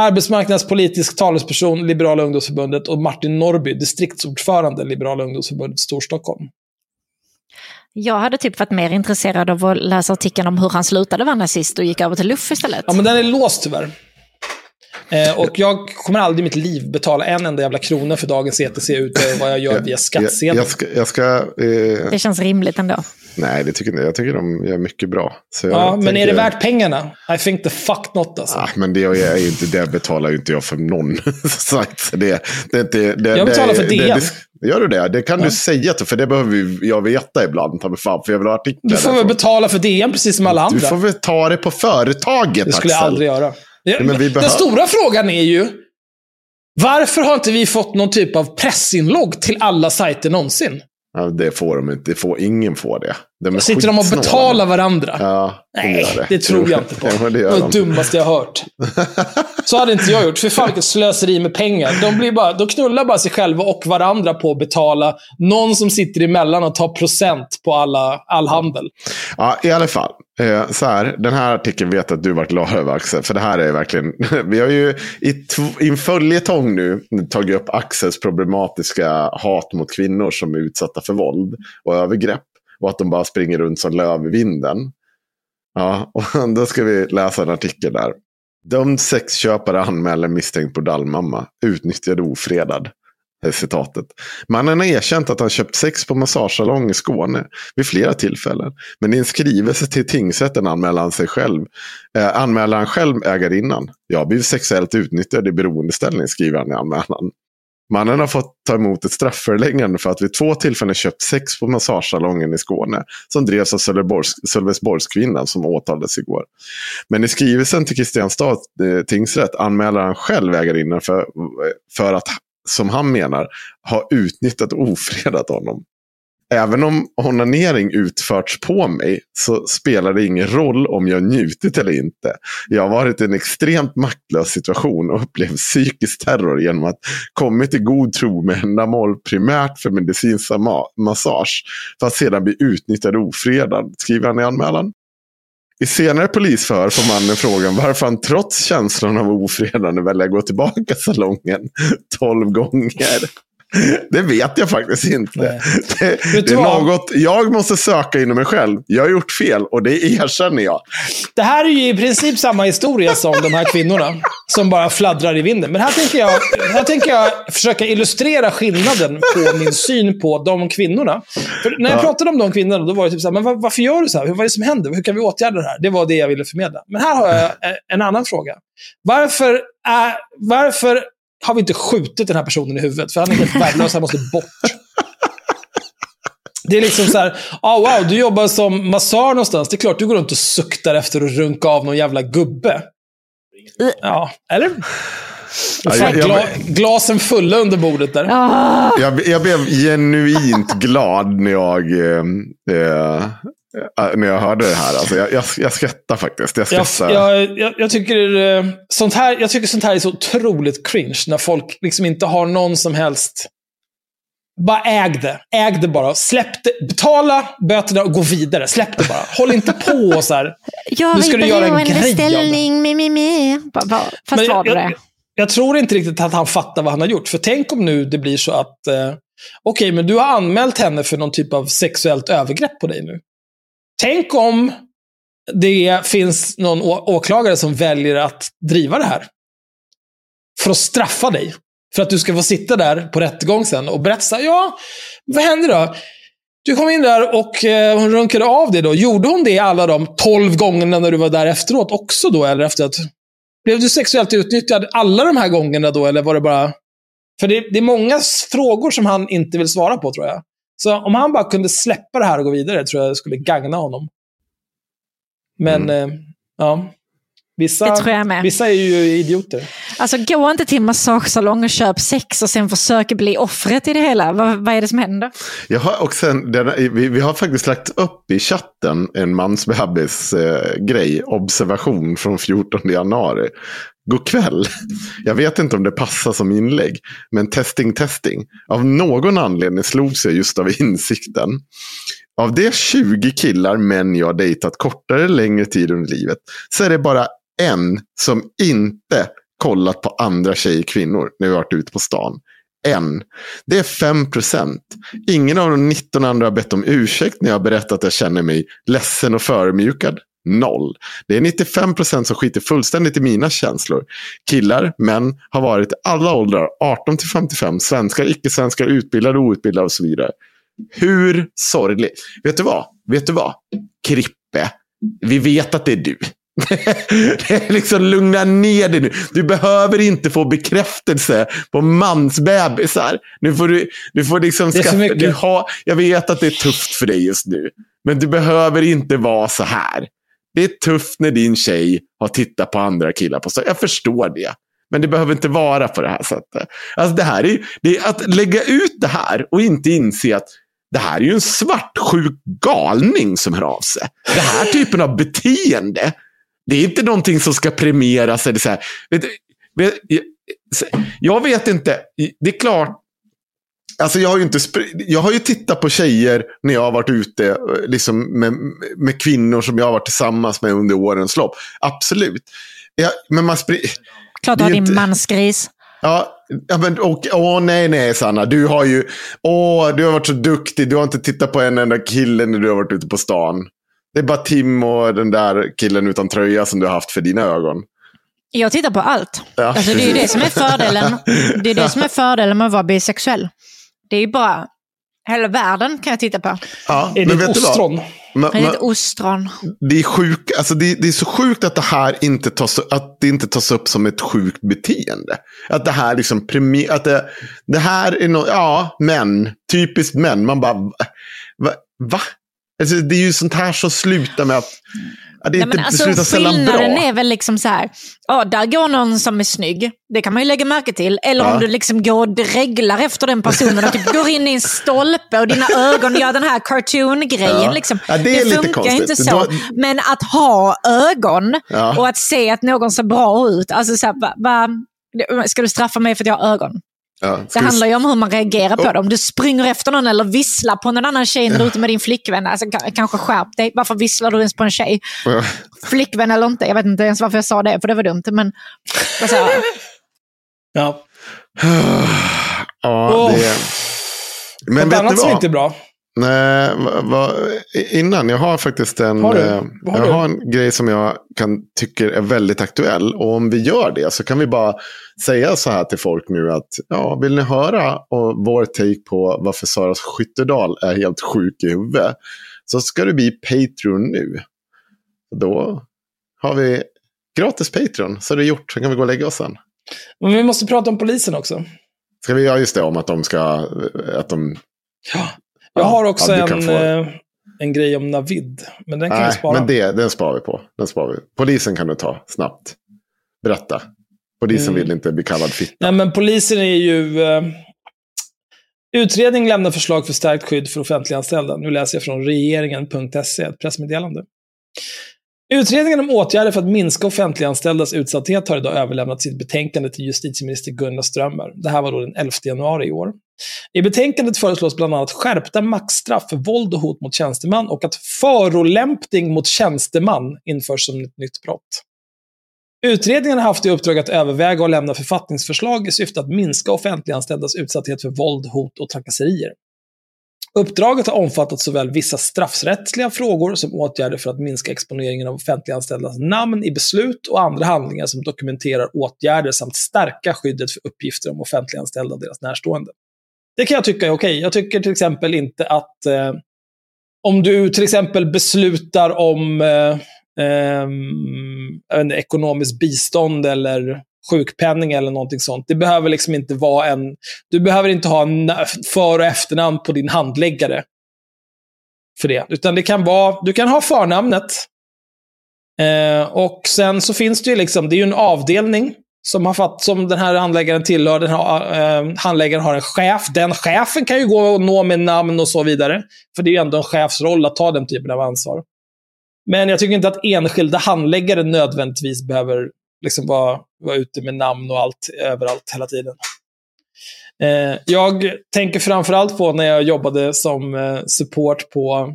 Arbetsmarknadspolitisk talesperson, Liberala ungdomsförbundet. Och Martin Norrby, distriktsordförande, Liberala ungdomsförbundet Storstockholm. Jag hade typ varit mer intresserad av att läsa artikeln om hur han slutade vara nazist och gick över till luff istället. Ja, men den är låst tyvärr. Eh, och jag kommer aldrig i mitt liv betala en enda jävla krona för dagens ETC utöver vad jag gör via jag, skattsedeln. jag ska... Jag ska eh, Det känns rimligt ändå. nej, det tycker jag inte. Jag tycker de gör mycket bra. Så jag ja, men är tänker- det värt pengarna? I think the fuck not alltså. Ah, men det är ju inte, det betalar ju inte jag för någon sajt. Så Det, det, är inte- det, Jag betalar det, för det, DN. det, Gör du det? Det kan du säga, till, för det behöver jag veta ibland. Ta fan, för jag vill ha artiklar. Du får väl betala för DN precis som alla andra. Du får väl ta det på företaget, Det skulle jag Axel. aldrig göra. Ja, men vi Den stora frågan är ju, varför har inte vi fått någon typ av pressinlogg till alla sajter någonsin? Ja, det får de inte. Det får, ingen får det. De Sitter de och betalar varandra? Ja, de Nej, gör det. tror jag inte på. Ja, det det var det de. dummaste jag har hört. Så hade inte jag gjort. För fan vilket slöseri med pengar. De, blir bara, de knullar bara sig själva och varandra på att betala någon som sitter emellan och tar procent på alla, all handel. Ja, i alla fall. Eh, så här, den här artikeln vet att du varit glad över Axel. För det här är verkligen, vi har ju i, i en följetong nu tagit upp Axels problematiska hat mot kvinnor som är utsatta för våld och övergrepp. Och att de bara springer runt som löv i vinden. Ja, och då ska vi läsa en artikel där. Dömd sexköpare anmäler misstänkt bordallmamma. Utnyttjad och ofredad citatet. Mannen har erkänt att han köpt sex på massagesalong i Skåne vid flera tillfällen. Men i en skrivelse till tingsrätten anmäler han sig själv. Eh, anmäler han själv ägarinnan. Jag har blivit sexuellt utnyttjad i beroendeställning, skriver han i anmälan. Mannen har fått ta emot ett strafföreläggande för att vid två tillfällen köpt sex på massagesalongen i Skåne. Som drevs av Sölvesborgskvinnan som åtalades igår. Men i skrivelsen till Kristianstad eh, tingsrätt anmäler han själv ägarinnan för, för att, som han menar, har utnyttjat och ofredat honom. Även om onanering utförts på mig så spelar det ingen roll om jag njutit eller inte. Jag har varit i en extremt maktlös situation och upplevt psykisk terror genom att kommit i god tro med ändamål primärt för medicinsk massage. För att sedan bli utnyttjad och ofredad, skriver han i anmälan. I senare polisförhör får mannen frågan varför han trots känslan av ofredande väljer att gå tillbaka salongen tolv gånger. Det vet jag faktiskt inte. Det, det, är något jag måste söka inom mig själv. Jag har gjort fel och det erkänner jag. Det här är ju i princip samma historia som de här kvinnorna. Som bara fladdrar i vinden. Men här tänker jag, här tänker jag försöka illustrera skillnaden på min syn på de kvinnorna. För när jag ja. pratade om de kvinnorna, då var det typ så här, men var, varför gör du så här? Vad är det som händer? Hur kan vi åtgärda det här? Det var det jag ville förmedla. Men här har jag en annan fråga. Varför, är, varför har vi inte skjutit den här personen i huvudet. För han är helt värdelös, han måste bort. Det är liksom så här, oh, wow, du jobbar som massör någonstans. Det är klart du går runt och suktar efter att runka av någon jävla gubbe. Ja, eller? Ja, jag, jag, gla, glasen fulla under bordet där. Ah. Jag, jag blev genuint glad när jag eh, eh när jag hörde det här. Alltså, jag, jag, jag skrattar faktiskt. Jag, skrattar. Jag, jag, jag, tycker, eh, sånt här, jag tycker sånt här är så otroligt cringe. När folk liksom inte har någon som helst... Bara äg det. Äg det bara. Släpp det. Betala böterna och gå vidare. Släpp det bara. Håll inte på så här. Jag nu ska du göra en grej beställning. Mi, mi, mi. Fast var det? Jag, jag tror inte riktigt att han fattar vad han har gjort. För tänk om nu det blir så att... Eh, Okej, okay, men du har anmält henne för någon typ av sexuellt övergrepp på dig nu. Tänk om det finns någon åklagare som väljer att driva det här. För att straffa dig. För att du ska få sitta där på rättegång sen och berätta, ja, vad hände då? Du kom in där och eh, hon runkade av dig då. Gjorde hon det alla de tolv gångerna när du var där efteråt också då? Eller efter att... Blev du sexuellt utnyttjad alla de här gångerna då? Eller var det bara... För det, det är många frågor som han inte vill svara på, tror jag. Så om han bara kunde släppa det här och gå vidare tror jag det skulle gagna honom. Men, mm. eh, ja. Vissa, vissa är ju idioter. Alltså gå inte till massagesalong och köp sex och sen försök bli offret i det hela. Vad, vad är det som händer? Jag har också en, vi, vi, har faktiskt lagt upp i chatten en mansbebis-grej, eh, observation från 14 januari. God kväll. Jag vet inte om det passar som inlägg. Men testing, testing. Av någon anledning slogs jag just av insikten. Av de 20 killar, män jag dejtat kortare eller längre tid under livet. Så är det bara en som inte kollat på andra tjejer, kvinnor. När vi varit ute på stan. En. Det är 5 procent. Ingen av de 19 andra har bett om ursäkt när jag har berättat att jag känner mig ledsen och förmjukad noll. Det är 95 procent som skiter fullständigt i mina känslor. Killar, män, har varit i alla åldrar, 18 till 55, svenskar, icke-svenskar, utbildade, outbildade och så vidare. Hur sorgligt. Vet du vad? Vet du vad? Krippe, vi vet att det är du. liksom lugna ner dig nu. Du behöver inte få bekräftelse på mansbebisar. Nu får du, du får liksom skaffa, du har, Jag vet att det är tufft för dig just nu. Men du behöver inte vara så här. Det är tufft när din tjej har tittat på andra killar på stan. Jag förstår det. Men det behöver inte vara på det här sättet. Alltså det här är, det är att lägga ut det här och inte inse att det här är ju en svartsjuk galning som hör av sig. Den här typen av beteende, det är inte någonting som ska premieras. Eller så här. Jag vet inte. Det är klart, Alltså jag har ju inte jag har ju tittat på tjejer när jag har varit ute eh, liksom med, med kvinnor som jag har varit tillsammans med under årens lopp. Absolut. Ja, men man Klart du har din mansgris. Ja, ja men och, åh nej nej Sanna. Du har ju, åh du har varit så duktig. Du har inte tittat på en enda kille när du har varit ute på stan. Det är bara Tim och den där killen utan tröja som du har haft för dina ögon. Jag tittar på allt. Ja, alltså, det är ju det som är fördelen. Det är det som är fördelen med att vara bisexuell. Det är ju bara, hela världen kan jag titta på. Ja, Är det men ett ostron? Är ma- ett ostron. det är, sjuk, alltså det, det är så sjukt att det här inte tas, att det inte tas upp som ett sjukt beteende. Att det här liksom premi, att det, det här är något, ja, män, typiskt män. Man bara, va? va? Alltså, det är ju sånt här som slutar med att, ja, det, är Nej, inte, alltså, det slutar sällan bra. skillnaden är väl liksom så här, ja, där går någon som är snygg. Det kan man ju lägga märke till. Eller Ja. om du liksom går och dreglar efter den personen och typ går in i en stolpe och dina ögon gör den här cartoon-grejen. Ja. Liksom. Ja, det lite funkar konstigt. inte så. Då- Men att ha ögon och att se att någon ser bra ut. Alltså så här, va, va, ska du straffa mig för att jag har ögon? Ja, Det handlar ju om hur man reagerar på det. Om du springer efter någon eller visslar på någon annan tjej när du är ute med din flickvän. Alltså, ka- kanske skärp dig. Varför visslar du ens på en tjej? Ja. Flickvän eller inte. Jag vet inte ens varför jag sa det, för det var dumt. Men alltså, Ja. Ja, Åh. det... Men Något vet annat du som vad? inte är bra. Nej, va, innan, jag har faktiskt en, Har eh, har jag du? har en grej som jag kan, tycker är väldigt aktuell. Och om vi gör det så kan vi bara säga så här till folk nu att ja, vill ni höra vår take på varför Sara Skyttedal är helt sjuk i huvudet så ska du bli Patreon nu. Då har vi gratis Patreon, så är det gjort. Sen kan vi gå och lägga oss sen. Men vi måste prata om polisen också. Ska vi göra just det om att de ska... Att de, Jag Ja, har också en, få- eh, en grej om Navid. Men den kan vi Nej, spara. men det, den sparar vi på. Den sparar vi. Polisen kan du ta snabbt. Berätta. Polisen Mm. vill inte bli kallad fitta. Nej, men polisen är ju... Eh, utredning lämnar förslag för stärkt skydd för offentliganställda. Nu läser jag från regeringen.se, ett pressmeddelande. Utredningen om åtgärder för att minska offentliganställdas utsatthet har idag överlämnat sitt betänkande till justitieminister Gunnar Strömmer. Det här var då den 11 januari i år. I betänkandet föreslås bland annat skärpta maxstraff för våld och hot mot tjänsteman och att förolämpning mot tjänsteman införs som ett nytt brott. Utredningen har haft i uppdrag att överväga och lämna författningsförslag i syfte att minska offentliganställdas utsatthet för våld, hot och trakasserier. Uppdraget har omfattat såväl vissa straffrättsliga frågor som åtgärder för att minska exponeringen av offentliganställdas namn i beslut och andra handlingar som dokumenterar åtgärder samt stärka skyddet för uppgifter om offentliganställda och deras närstående. Det kan jag tycka är okej. Jag tycker till exempel inte att eh, om du till exempel beslutar om eh, eh, inte, ekonomiskt bistånd eller sjukpenning eller någonting sånt. Det behöver liksom inte vara en... Du behöver inte ha en för och efternamn på din handläggare för det. Utan det kan vara... Du kan ha förnamnet. Eh, och sen så finns det ju liksom... Det är ju en avdelning som, har fatt, som den här handläggaren tillhör. Den här, eh, handläggaren har en chef. Den chefen kan ju gå och nå med namn och så vidare. För det är ju ändå en chefs roll att ta den typen av ansvar. Men jag tycker inte att enskilda handläggare nödvändigtvis behöver liksom vara, vara ute med namn och allt överallt hela tiden. Eh, jag tänker framförallt på när jag jobbade som eh, support på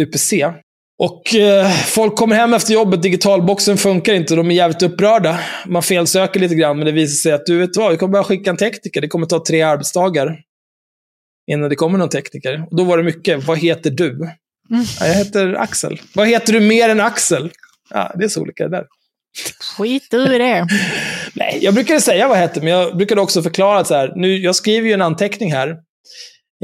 UPC. Och eh, folk kommer hem efter jobbet, digitalboxen funkar inte, de är jävligt upprörda. Man felsöker lite grann, men det visar sig att du vet vad, vi kommer bara skicka en tekniker. Det kommer ta tre arbetsdagar innan det kommer någon tekniker. Och då var det mycket, vad heter du? Ja, jag heter Axel. Vad heter du mer än Axel? Ja, det är så olika det där. skit du i det. Nej, jag brukade säga vad jag hette, men jag brukade också förklara att så här, nu, jag skriver ju en anteckning här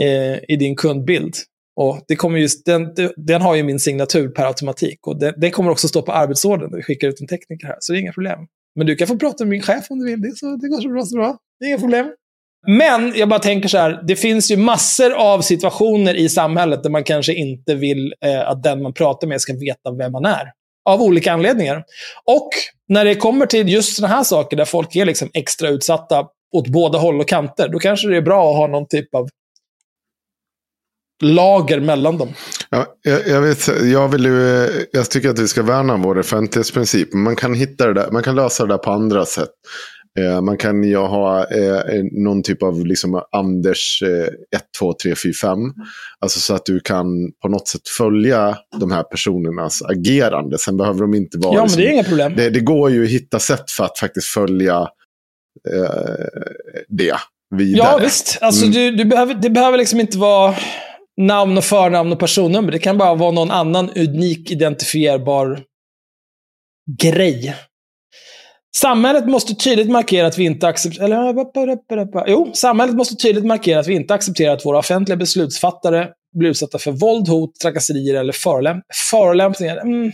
eh, i din kundbild. Och det kommer just, den, den har ju min signatur per automatik. Och den, den kommer också stå på arbetsordern när vi skickar ut en tekniker här, så det är inga problem. Men du kan få prata med min chef om du vill. Det, så, det går så bra, så bra. Det är inga problem. Men jag bara tänker så här, det finns ju massor av situationer i samhället där man kanske inte vill eh, att den man pratar med ska veta vem man är. Av olika anledningar. Och när det kommer till just sådana här saker där folk är liksom extra utsatta åt båda håll och kanter, då kanske det är bra att ha någon typ av lager mellan dem. Ja, jag, jag, vet, jag, vill ju, jag tycker att vi ska värna vår offentlighetsprincip. Men Man kan, hitta det där, man kan lösa det där på andra sätt. Eh, man kan ju ha eh, någon typ av liksom Anders eh, 1, 2, 3, 4, 5. Alltså så att du kan på något sätt följa de här personernas agerande. Sen behöver de inte vara... Ja, men liksom, det är inga problem. det, det går ju att hitta sätt för att faktiskt följa eh, det vidare. Ja, visst. Alltså, Mm. du, du behöver, det behöver liksom inte vara namn och förnamn och personnummer. Det kan bara vara någon annan unik identifierbar grej. Samhället måste tydligt markera att vi inte accepterar... Jo, samhället måste tydligt markera att vi inte accepterar att våra offentliga beslutsfattare blir utsatta för våld, hot, trakasserier eller förolämp förolämpningar. Mm.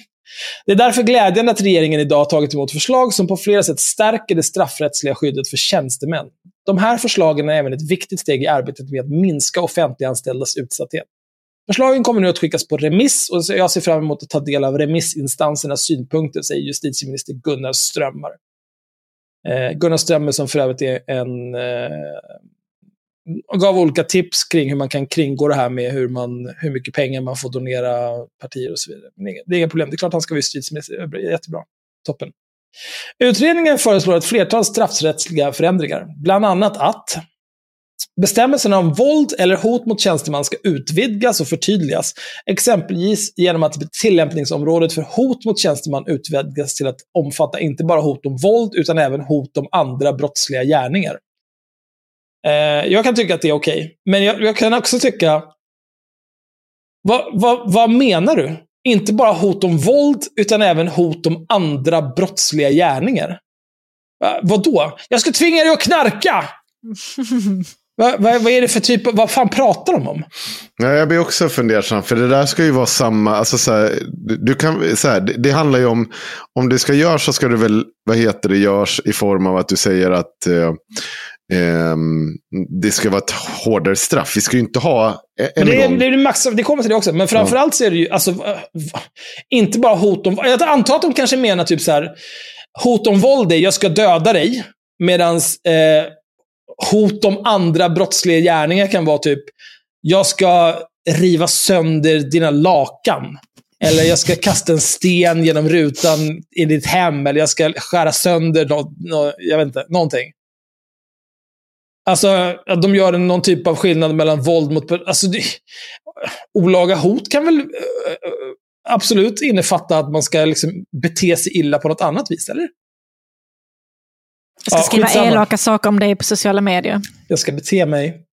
Det är därför glädjande att regeringen idag har tagit emot förslag som på flera sätt stärker det straffrättsliga skyddet för tjänstemän. De här förslagen är även ett viktigt steg i arbetet med att minska offentliganställdas utsatthet. Förslagen kommer nu att skickas på remiss och jag ser fram emot att ta del av remissinstansernas synpunkter, säger justitieminister Gunnar Strömmar. Eh, Gunnar Strömmer som för övrigt är en... Eh, gav olika tips kring hur man kan kringgå det här med hur, man, hur mycket pengar man får donera partier och så vidare. Men det är inga problem. Det är klart han ska vara justitieminister. Jättebra. Toppen. Utredningen föreslår ett flertal straffrättsliga förändringar. Bland annat att Bestämmelserna om våld eller hot mot tjänsteman ska utvidgas och förtydligas, exempelvis genom att tillämpningsområdet för hot mot tjänsteman utvidgas till att omfatta inte bara hot om våld, utan även hot om andra brottsliga gärningar. Eh, jag kan tycka att det är okej, okay. men jag, jag, kan också tycka... Vad, vad, vad menar du? Inte bara hot om våld, utan även hot om andra brottsliga gärningar. Eh, vad då? Jag ska tvinga dig att knarka! Vad, vad, vad, är det för typ, vad fan pratar de om? Ja, jag blir också fundersam, för det där ska ju vara samma, alltså så här, du kan, så här, det, det, handlar ju om, om det ska göras så ska det väl, vad heter det, görs i form av att du säger att eh, det ska vara ett hårdare straff. Vi ska ju inte ha en det, gång... det, är max, det kommer till det också, men framförallt så är det ju, alltså, inte bara hot om, jag antar att de kanske menar typ så här, hot om våld är, jag ska döda dig, medans eh, hot om andra brottsliga gärningar kan vara typ, jag ska riva sönder dina lakan. Eller jag ska kasta en sten genom rutan i ditt hem. Eller jag ska skära sönder något, något jag vet inte, någonting. Alltså, att de gör någon typ av skillnad mellan våld mot... Alltså, det, olaga hot kan väl uh, absolut innefatta att man ska liksom bete sig illa på något annat vis, eller? Jag ska ja, skriva skitsamma. elaka saker om dig på sociala medier. Jag ska bete mig.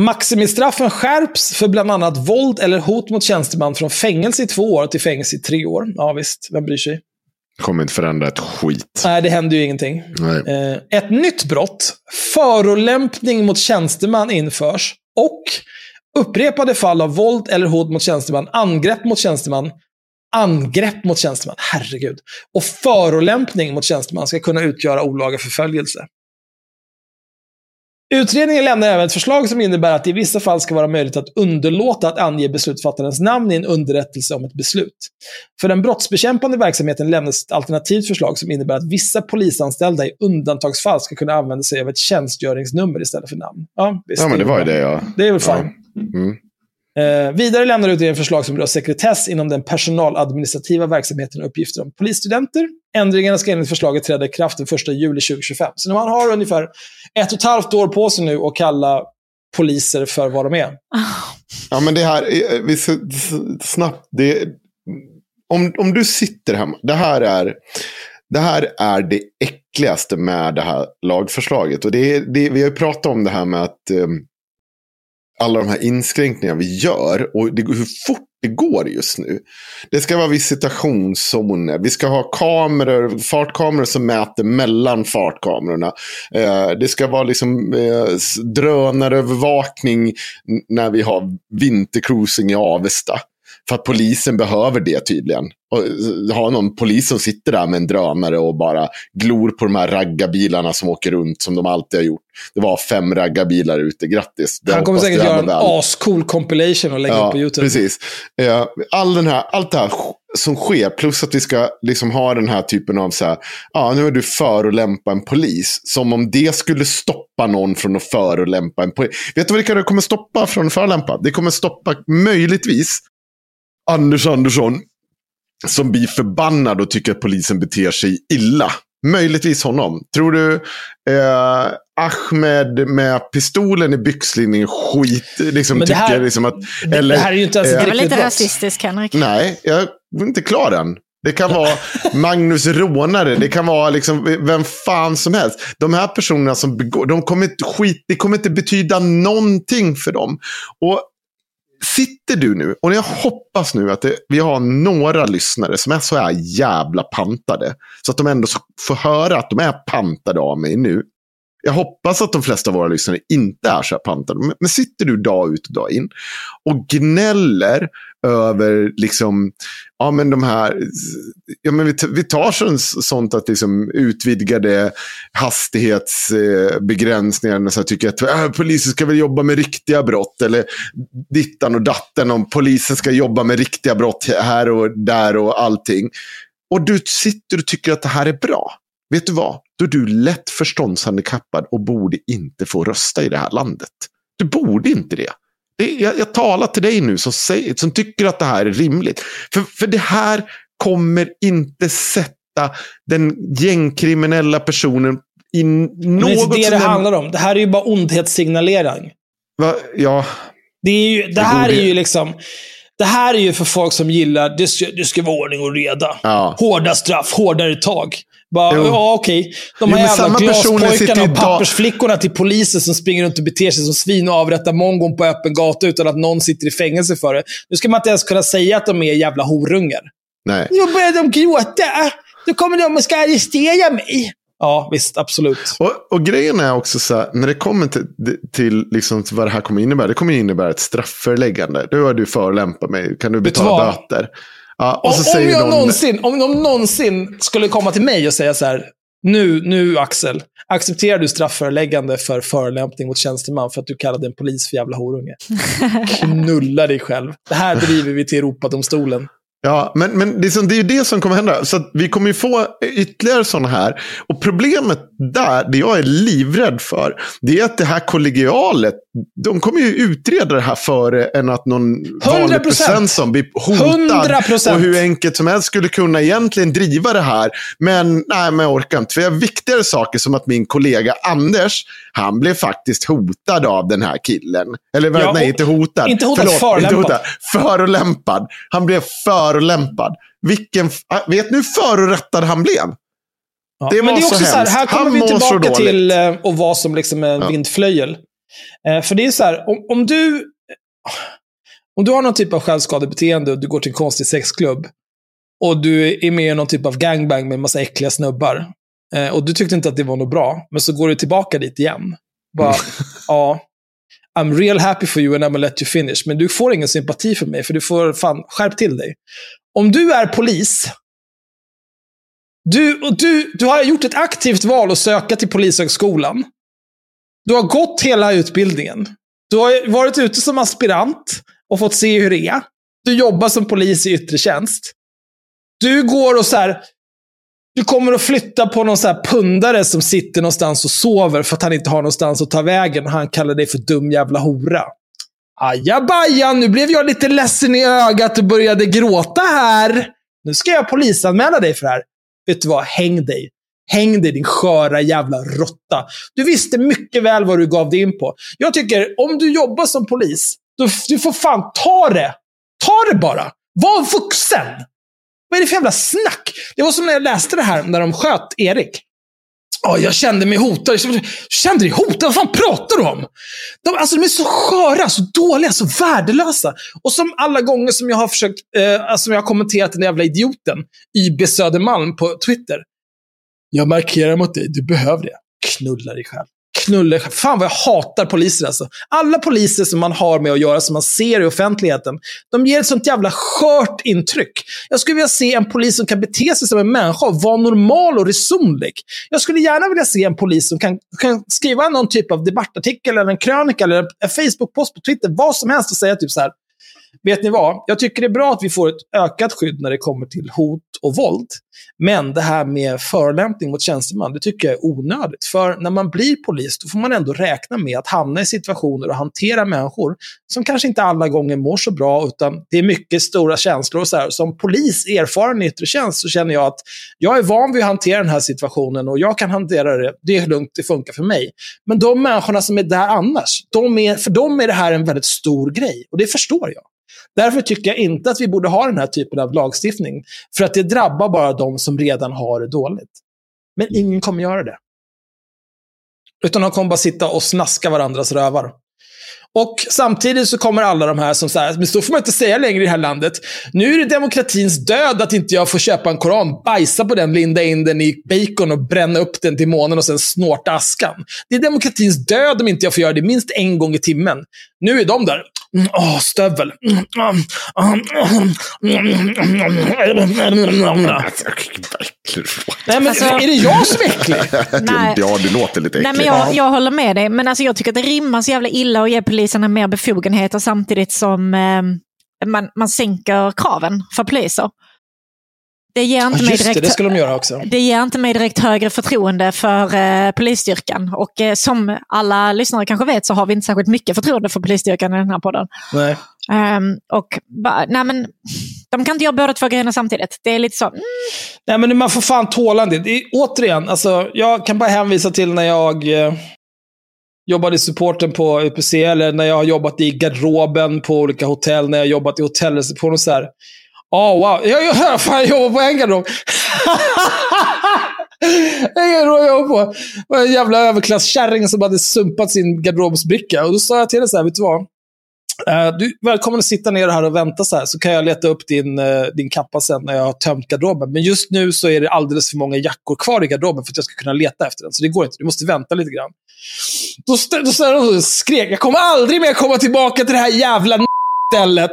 Maximistraffen skärps för bland annat våld eller hot mot tjänsteman från fängelse i två år till fängelse i tre år. Ja visst, vem bryr sig? Kommer inte förändra ett skit. Nej, det händer ju ingenting. Nej. Eh, ett nytt brott, förolämpning mot tjänsteman, införs. Och upprepade fall av våld eller hot mot tjänsteman, angrepp mot tjänsteman, angrepp mot tjänsteman, herregud, och förolämpning mot tjänsteman ska kunna utgöra olaga förföljelse. Utredningen lämnar även ett förslag som innebär att det i vissa fall ska vara möjligt att underlåta att ange beslutsfattarens namn i en underrättelse om ett beslut. För den brottsbekämpande verksamheten lämnas ett alternativt förslag som innebär att vissa polisanställda i undantagsfall ska kunna använda sig av ett tjänstgöringsnummer istället för namn. Ja, visst, ja men det var ju det ja. Det är väl fine. Ja. Mm. Eh, vidare lämnar utredningen förslag som rör sekretess inom den personaladministrativa verksamheten och uppgifter om polisstudenter. Ändringarna ska enligt förslaget träda i kraft den 1 juli 2025. Så man har ungefär ett och ett halvt år på sig nu att kalla poliser för vad de är. Ja, men det här, eh, vi snabbt, det, om, om du sitter hemma, det här är, det här är det äckligaste med det här lagförslaget. Och det, det, vi har ju pratat om det här med att um, alla de här inskränkningarna vi gör och det, hur fort det går just nu. Det ska vara visitationszoner. Vi ska ha kameror, fartkameror som mäter mellan fartkamerorna. Eh, det ska vara liksom eh, drönarövervakning när vi har vintercruising i Avesta. För att polisen behöver det tydligen. Och eh, ha någon polis som sitter där med en drönare och bara glor på de här raggarbilarna som åker runt som de alltid har gjort. Det var fem raggarbilar ute, grattis. Det Han kommer säkert göra en ascool compilation och lägga ja, upp på YouTube. Precis. Eh, all den här, allt det här som sker, plus att vi ska liksom ha den här typen av så här, ja nu är du förolämpa en polis. Som om det skulle stoppa någon från att förolämpa en polis. Vet du vad det kommer stoppa från att förolämpa? Det kommer stoppa möjligtvis Anders Andersson som blir förbannad och tycker att polisen beter sig illa. Möjligtvis honom. Tror du eh, Ahmed med pistolen i byxlinjen skit, liksom Men det här, tycker liksom att... Eller, det här är ju inte ens eh, Det var lite rasistiskt Henrik. Nej, jag är inte klar än. Det kan vara Magnus Rånare, det kan vara liksom vem fan som helst. De här personerna som begår, de kommer inte, skit, det kommer inte betyda någonting för dem. Och sitter du nu, och jag hoppas nu att det, vi har några lyssnare som är så här jävla pantade. Så att de ändå får höra att de är pantade av mig nu. Jag hoppas att de flesta av våra lyssnare inte är så här pantade. Men, sitter du dag ut och dag in och gnäller över liksom, ja men de här, ja men vi, vi tar sånt, sånt att liksom utvidgade hastighetsbegränsningar, så jag tycker att äh, polisen ska väl jobba med riktiga brott, eller dittan och datten om polisen ska jobba med riktiga brott här och där och allting. Och du sitter och tycker att det här är bra. Vet du vad? Då är du lätt förståndshandikappad och borde inte få rösta i det här landet. Du borde inte det. det jag, jag talar till dig nu som, säger, som tycker att det här är rimligt. För, för det här kommer inte sätta den gängkriminella personen i något... Det är det det handlar om. Det här är ju bara ondhetssignalering. Va? Ja. Det, är ju, det, det här är ju liksom... Det här är ju för folk som gillar, det ska, det ska vara ordning och reda. Ja. Hårda straff, hårdare tag. Bara, Jo. ja, okej. De Jo, här samma jävla glaspojkarna och pappersflickorna till polisen som springer runt och beter sig som svin och avrättar mongon på öppen gata utan att någon sitter i fängelse för det. Nu ska man inte ens kunna säga att de är jävla horungar. Nej. Nu börjar de gråta. Då kommer de och ska arrestera mig. Ja, visst. Absolut. Och, och grejen är också så här, när det kommer till, till, liksom, vad det här kommer innebära. Det kommer innebära ett strafföreläggande. Nu har du förolämpat mig. Kan du betala böter? Ja, och Och, så om, jag någon, någonsin, om de någonsin skulle komma till mig och säga så här. Nu, nu Axel, accepterar du strafföreläggande för förolämpning mot tjänsteman för att du kallade en polis för jävla horunge? Knulla dig själv. Det här driver vi till Europadomstolen. Ja, men, men det, är ju det som kommer hända. Så vi kommer ju få ytterligare sådana här. Och problemet där, det jag är livrädd för, det är att det här kollegialet, de kommer ju utreda det här före än att någon vanlig 100%. procent som blir hotad. 100%. Och hur enkelt som helst skulle kunna egentligen driva det här. Men nej, men jag orkar inte. För jag har viktigare saker som att min kollega Anders, han blev faktiskt hotad av den här killen. Eller Ja, nej, inte hotad. inte hotad, Förlåt, förolämpad. Inte hotad. Förolämpad. Han blev förolämpad. Vilken, ah, vet ni hur förorättad han blev? Ja. Det Men var det är också så så här, hemskt. här kommer Han vi så tillbaka till eh, att vara som liksom en Ja. vindflöjel. Eh, för det är så här, om, om du om du har någon typ av självskadebeteende och du går till en konstig sexklubb och du är med i någon typ av gangbang med en massa äckliga snubbar eh, och du tyckte inte att det var något bra, men så går du tillbaka dit igen. Bara, ja, I'm real happy for you and I'm gonna let you finish. Men du får ingen sympati för mig, för du får fan skärp till dig. Om du är polis du, och du, du har gjort ett aktivt val att söka till Polishögskolan. Du har gått hela utbildningen. Du har varit ute som aspirant och fått se hur det är. Du jobbar som polis i yttre tjänst. Du går och så här... Du kommer att flytta på någon så här pundare som sitter någonstans och sover för att han inte har någonstans att ta vägen. Han kallar dig för dum jävla hora. Ajabaja, nu blev jag lite ledsen i ögat och började gråta här. Nu ska jag polisanmäla dig för det här. Vet du vad? Häng dig. Häng dig din sköra jävla råtta. Du visste mycket väl vad du gav dig in på. Jag tycker, om du jobbar som polis, då, du får fan ta det. Ta det bara. Var vuxen. Vad är det för jävla snack? Det var som när jag läste det här när de sköt Erik. Oh, jag kände mig hotad. Kände- dig hotad? Vad fan pratar du om? De, alltså, de är så sköra, så dåliga, så värdelösa. Och som alla gånger som jag har försökt, eh, alltså, jag har kommenterat den jävla idioten, YB Södermalm på Twitter. Jag markerar mot dig, du behöver det. Knulla dig själv knulle... Fan vad jag hatar poliser alltså. Alla poliser som man har med att göra, som man ser i offentligheten, de ger ett sånt jävla skört intryck. Jag skulle vilja se en polis som kan bete sig som en människa och vara normal och resonlig. Jag skulle gärna vilja se en polis som kan, kan skriva någon typ av debattartikel, eller en krönika, eller en Facebook-post på Twitter, vad som helst och säga typ så här. Vet ni vad? Jag tycker det är bra att vi får ett ökat skydd när det kommer till hot och våld. Men det här med förolämpning mot tjänsteman, det tycker jag är onödigt. För när man blir polis, då får man ändå räkna med att hamna i situationer och hantera människor som kanske inte alla gånger mår så bra, utan det är mycket stora känslor. Och så här. Som polis, erfaren i yttre tjänst, så känner jag att jag är van vid att hantera den här situationen och jag kan hantera det. Det är lugnt, det funkar för mig. Men de människorna som är där annars, de är, för dem är det här en väldigt stor grej. Och det förstår jag. Därför tycker jag inte att vi borde ha den här typen av lagstiftning. För att det drabbar bara de som redan har det dåligt. Men ingen kommer göra det. Utan de kommer bara sitta och snaska varandras rövar. Och samtidigt så kommer alla de här som säger, men så får man inte säga längre i det här landet. Nu är det demokratins död att inte jag får köpa en koran, bajsa på den, linda in den i bacon och bränna upp den till månen och sen snorta askan. Det är demokratins död om inte jag får göra det minst en gång i timmen. Nu är de där. Åh, stövel. Nej, men Alltså- är det jag som är äcklig? Nej. ja, du låter lite Nej, äcklig. men jag, jag håller med dig, men alltså, jag tycker att det rimmar så jävla illa att ge poliserna mer befogenheter samtidigt som eh, man, man sänker kraven för poliser. Det ger inte, mig Just det, direkt, det skulle de göra också. det ger inte mig direkt högre förtroende för eh, polisstyrkan. Och eh, som alla lyssnare kanske vet så har vi inte särskilt mycket förtroende för polisstyrkan i den här podden. Nej. Ehm, och bara, nej men, de kan inte göra båda två grejerna samtidigt. Det är lite så, mm, Nej, men man får fan tåla det. det är, återigen, alltså, jag kan bara hänvisa till när jag eh, jobbade i supporten på UPC, eller när jag har jobbat i garderoben på olika hotell, när jag har jobbat i hotellreception och så här. Oh, wow. Jag, jag, fan, jag jobbar på en garderob. Jag på. Det var en jävla överklasskärring som hade sumpat sin garderobsbricka. Och då sa jag till henne så här, vet du vad? Eh, du är välkommen att sitta ner här och vänta så här, så kan jag leta upp din, eh, din kappa sen när jag har tömt garderoben. Men just nu så är det alldeles för många jackor kvar i garderoben för att jag ska kunna leta efter den. Så det går inte, du måste vänta lite grann. Då, st- då stod hon skrek, jag kommer aldrig mer komma tillbaka till det här jävla stället.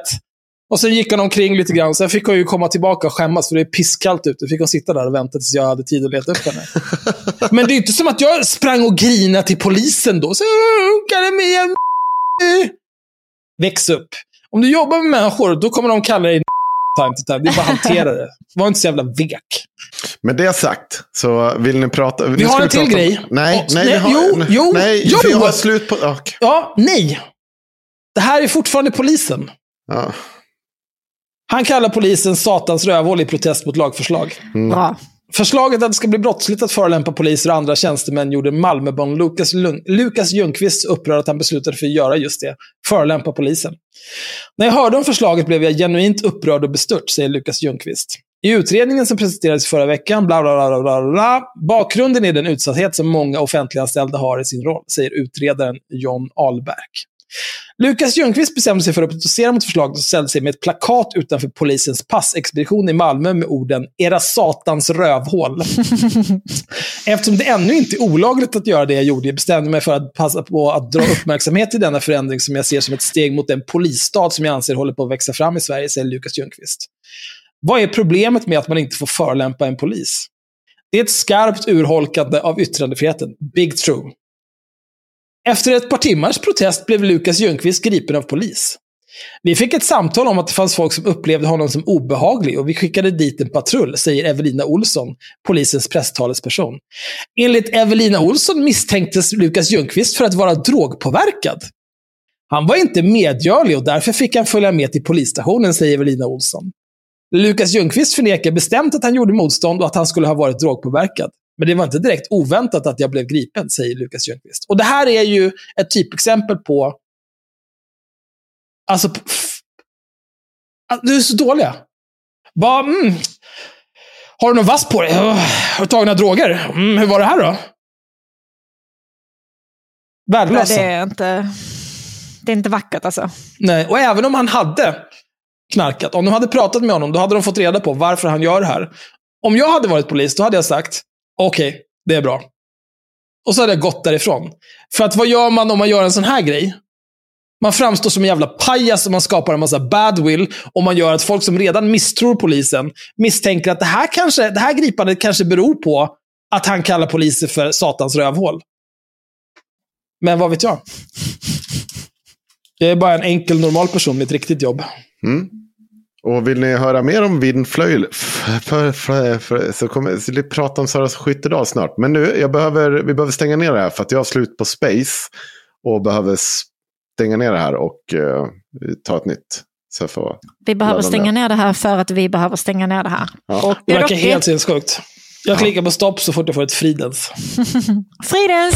Och sen gick hon omkring lite grann, sen fick hon ju komma tillbaka och skämmas för det är pisskallt ute. fick hon sitta där och vänta tills jag hade tid att leta upp henne. Men det är inte som att jag sprang och grinade till polisen då. Så, "Åh, kan med en Väx upp. Om du jobbar med människor, då kommer de kalla dig time to time. Det är bara att hantera det. Var inte så jävla vek. Med det sagt, så vill ni prata... Vi har en till grej. Nej, nej, nej, har, jo, jo, nej, jo. för jag har slut på... okej. Ja, nej. Det här är fortfarande polisen. Ja. Han kallar polisen satans rövhål i protest mot lagförslag. bra. Förslaget att det ska bli brottsligt att förolämpa poliser och andra tjänstemän gjorde Malmöbon Lukas, Lund- Lukas Ljungqvist upprörd att han beslutade för att göra just det. Förolämpa polisen. När jag hörde om förslaget blev jag genuint upprörd och bestört, säger Lukas Ljungqvist. I utredningen som presenterades förra veckan, bla bla bla, bla, bla, bla, bakgrunden är den utsatthet som många offentliganställda har i sin roll, säger utredaren John Ahlberg. Lukas Ljungqvist bestämde sig för att protestera mot förslaget och ställde sig med ett plakat utanför polisens passexpedition i Malmö med orden “Era satans rövhål”. Eftersom det ännu inte är olagligt att göra det jag gjorde, bestämde jag mig för att passa på att dra uppmärksamhet till denna förändring som jag ser som ett steg mot den polisstat som jag anser håller på att växa fram i Sverige, säger Lukas Ljungqvist. Vad är problemet med att man inte får förolämpa en polis? Det är ett skarpt urholkande av yttrandefriheten. Big true. Efter ett par timmars protest blev Lukas Ljungqvist gripen av polis. Vi fick ett samtal om att det fanns folk som upplevde honom som obehaglig och vi skickade dit en patrull, säger Evelina Olsson, polisens presstalesperson. Enligt Evelina Olsson misstänktes Lukas Ljungqvist för att vara drogpåverkad. Han var inte medgörlig och därför fick han följa med till polisstationen, säger Evelina Olsson. Lukas Ljungqvist förnekar bestämt att han gjorde motstånd och att han skulle ha varit drogpåverkad. Men det var inte direkt oväntat att jag blev gripen, säger Lukas Ljungqvist. Och det här är ju ett typexempel på... Alltså... p- f- att Du är så dåliga. Bara, mm, har du någon vass på dig? Har du tagit några droger? Mm, hur var det här då? Nej, Värdelösa. det, är inte, det är inte vackert alltså. Nej, och även om han hade knarkat, om de hade pratat med honom, då hade de fått reda på varför han gör det här. Om jag hade varit polis, då hade jag sagt, okej, det är bra. Och så hade jag gått därifrån. För att vad gör man om man gör en sån här grej? Man framstår som en jävla pajas och man skapar en massa badwill. Och man gör att folk som redan misstror polisen misstänker att det här, kanske, det här gripandet kanske beror på att han kallar poliser för satans rövhål. Men vad vet jag? Jag är bara en enkel, normal person med ett riktigt jobb. Mm. Och vill ni höra mer om vindflöjel så kommer vi prata om Sara Skyttedal snart. Men nu, jag behöver, vi behöver stänga ner det här för att jag har slut på space. Och behöver stänga ner det här och uh, ta ett nytt. Så jag får Vi behöver stänga ner. ner det här för att vi behöver stänga ner det här. Ja. Och Det är verkar helt sinnessjukt. Jag klickar på stopp så fort jag får ett fridens. Fridens!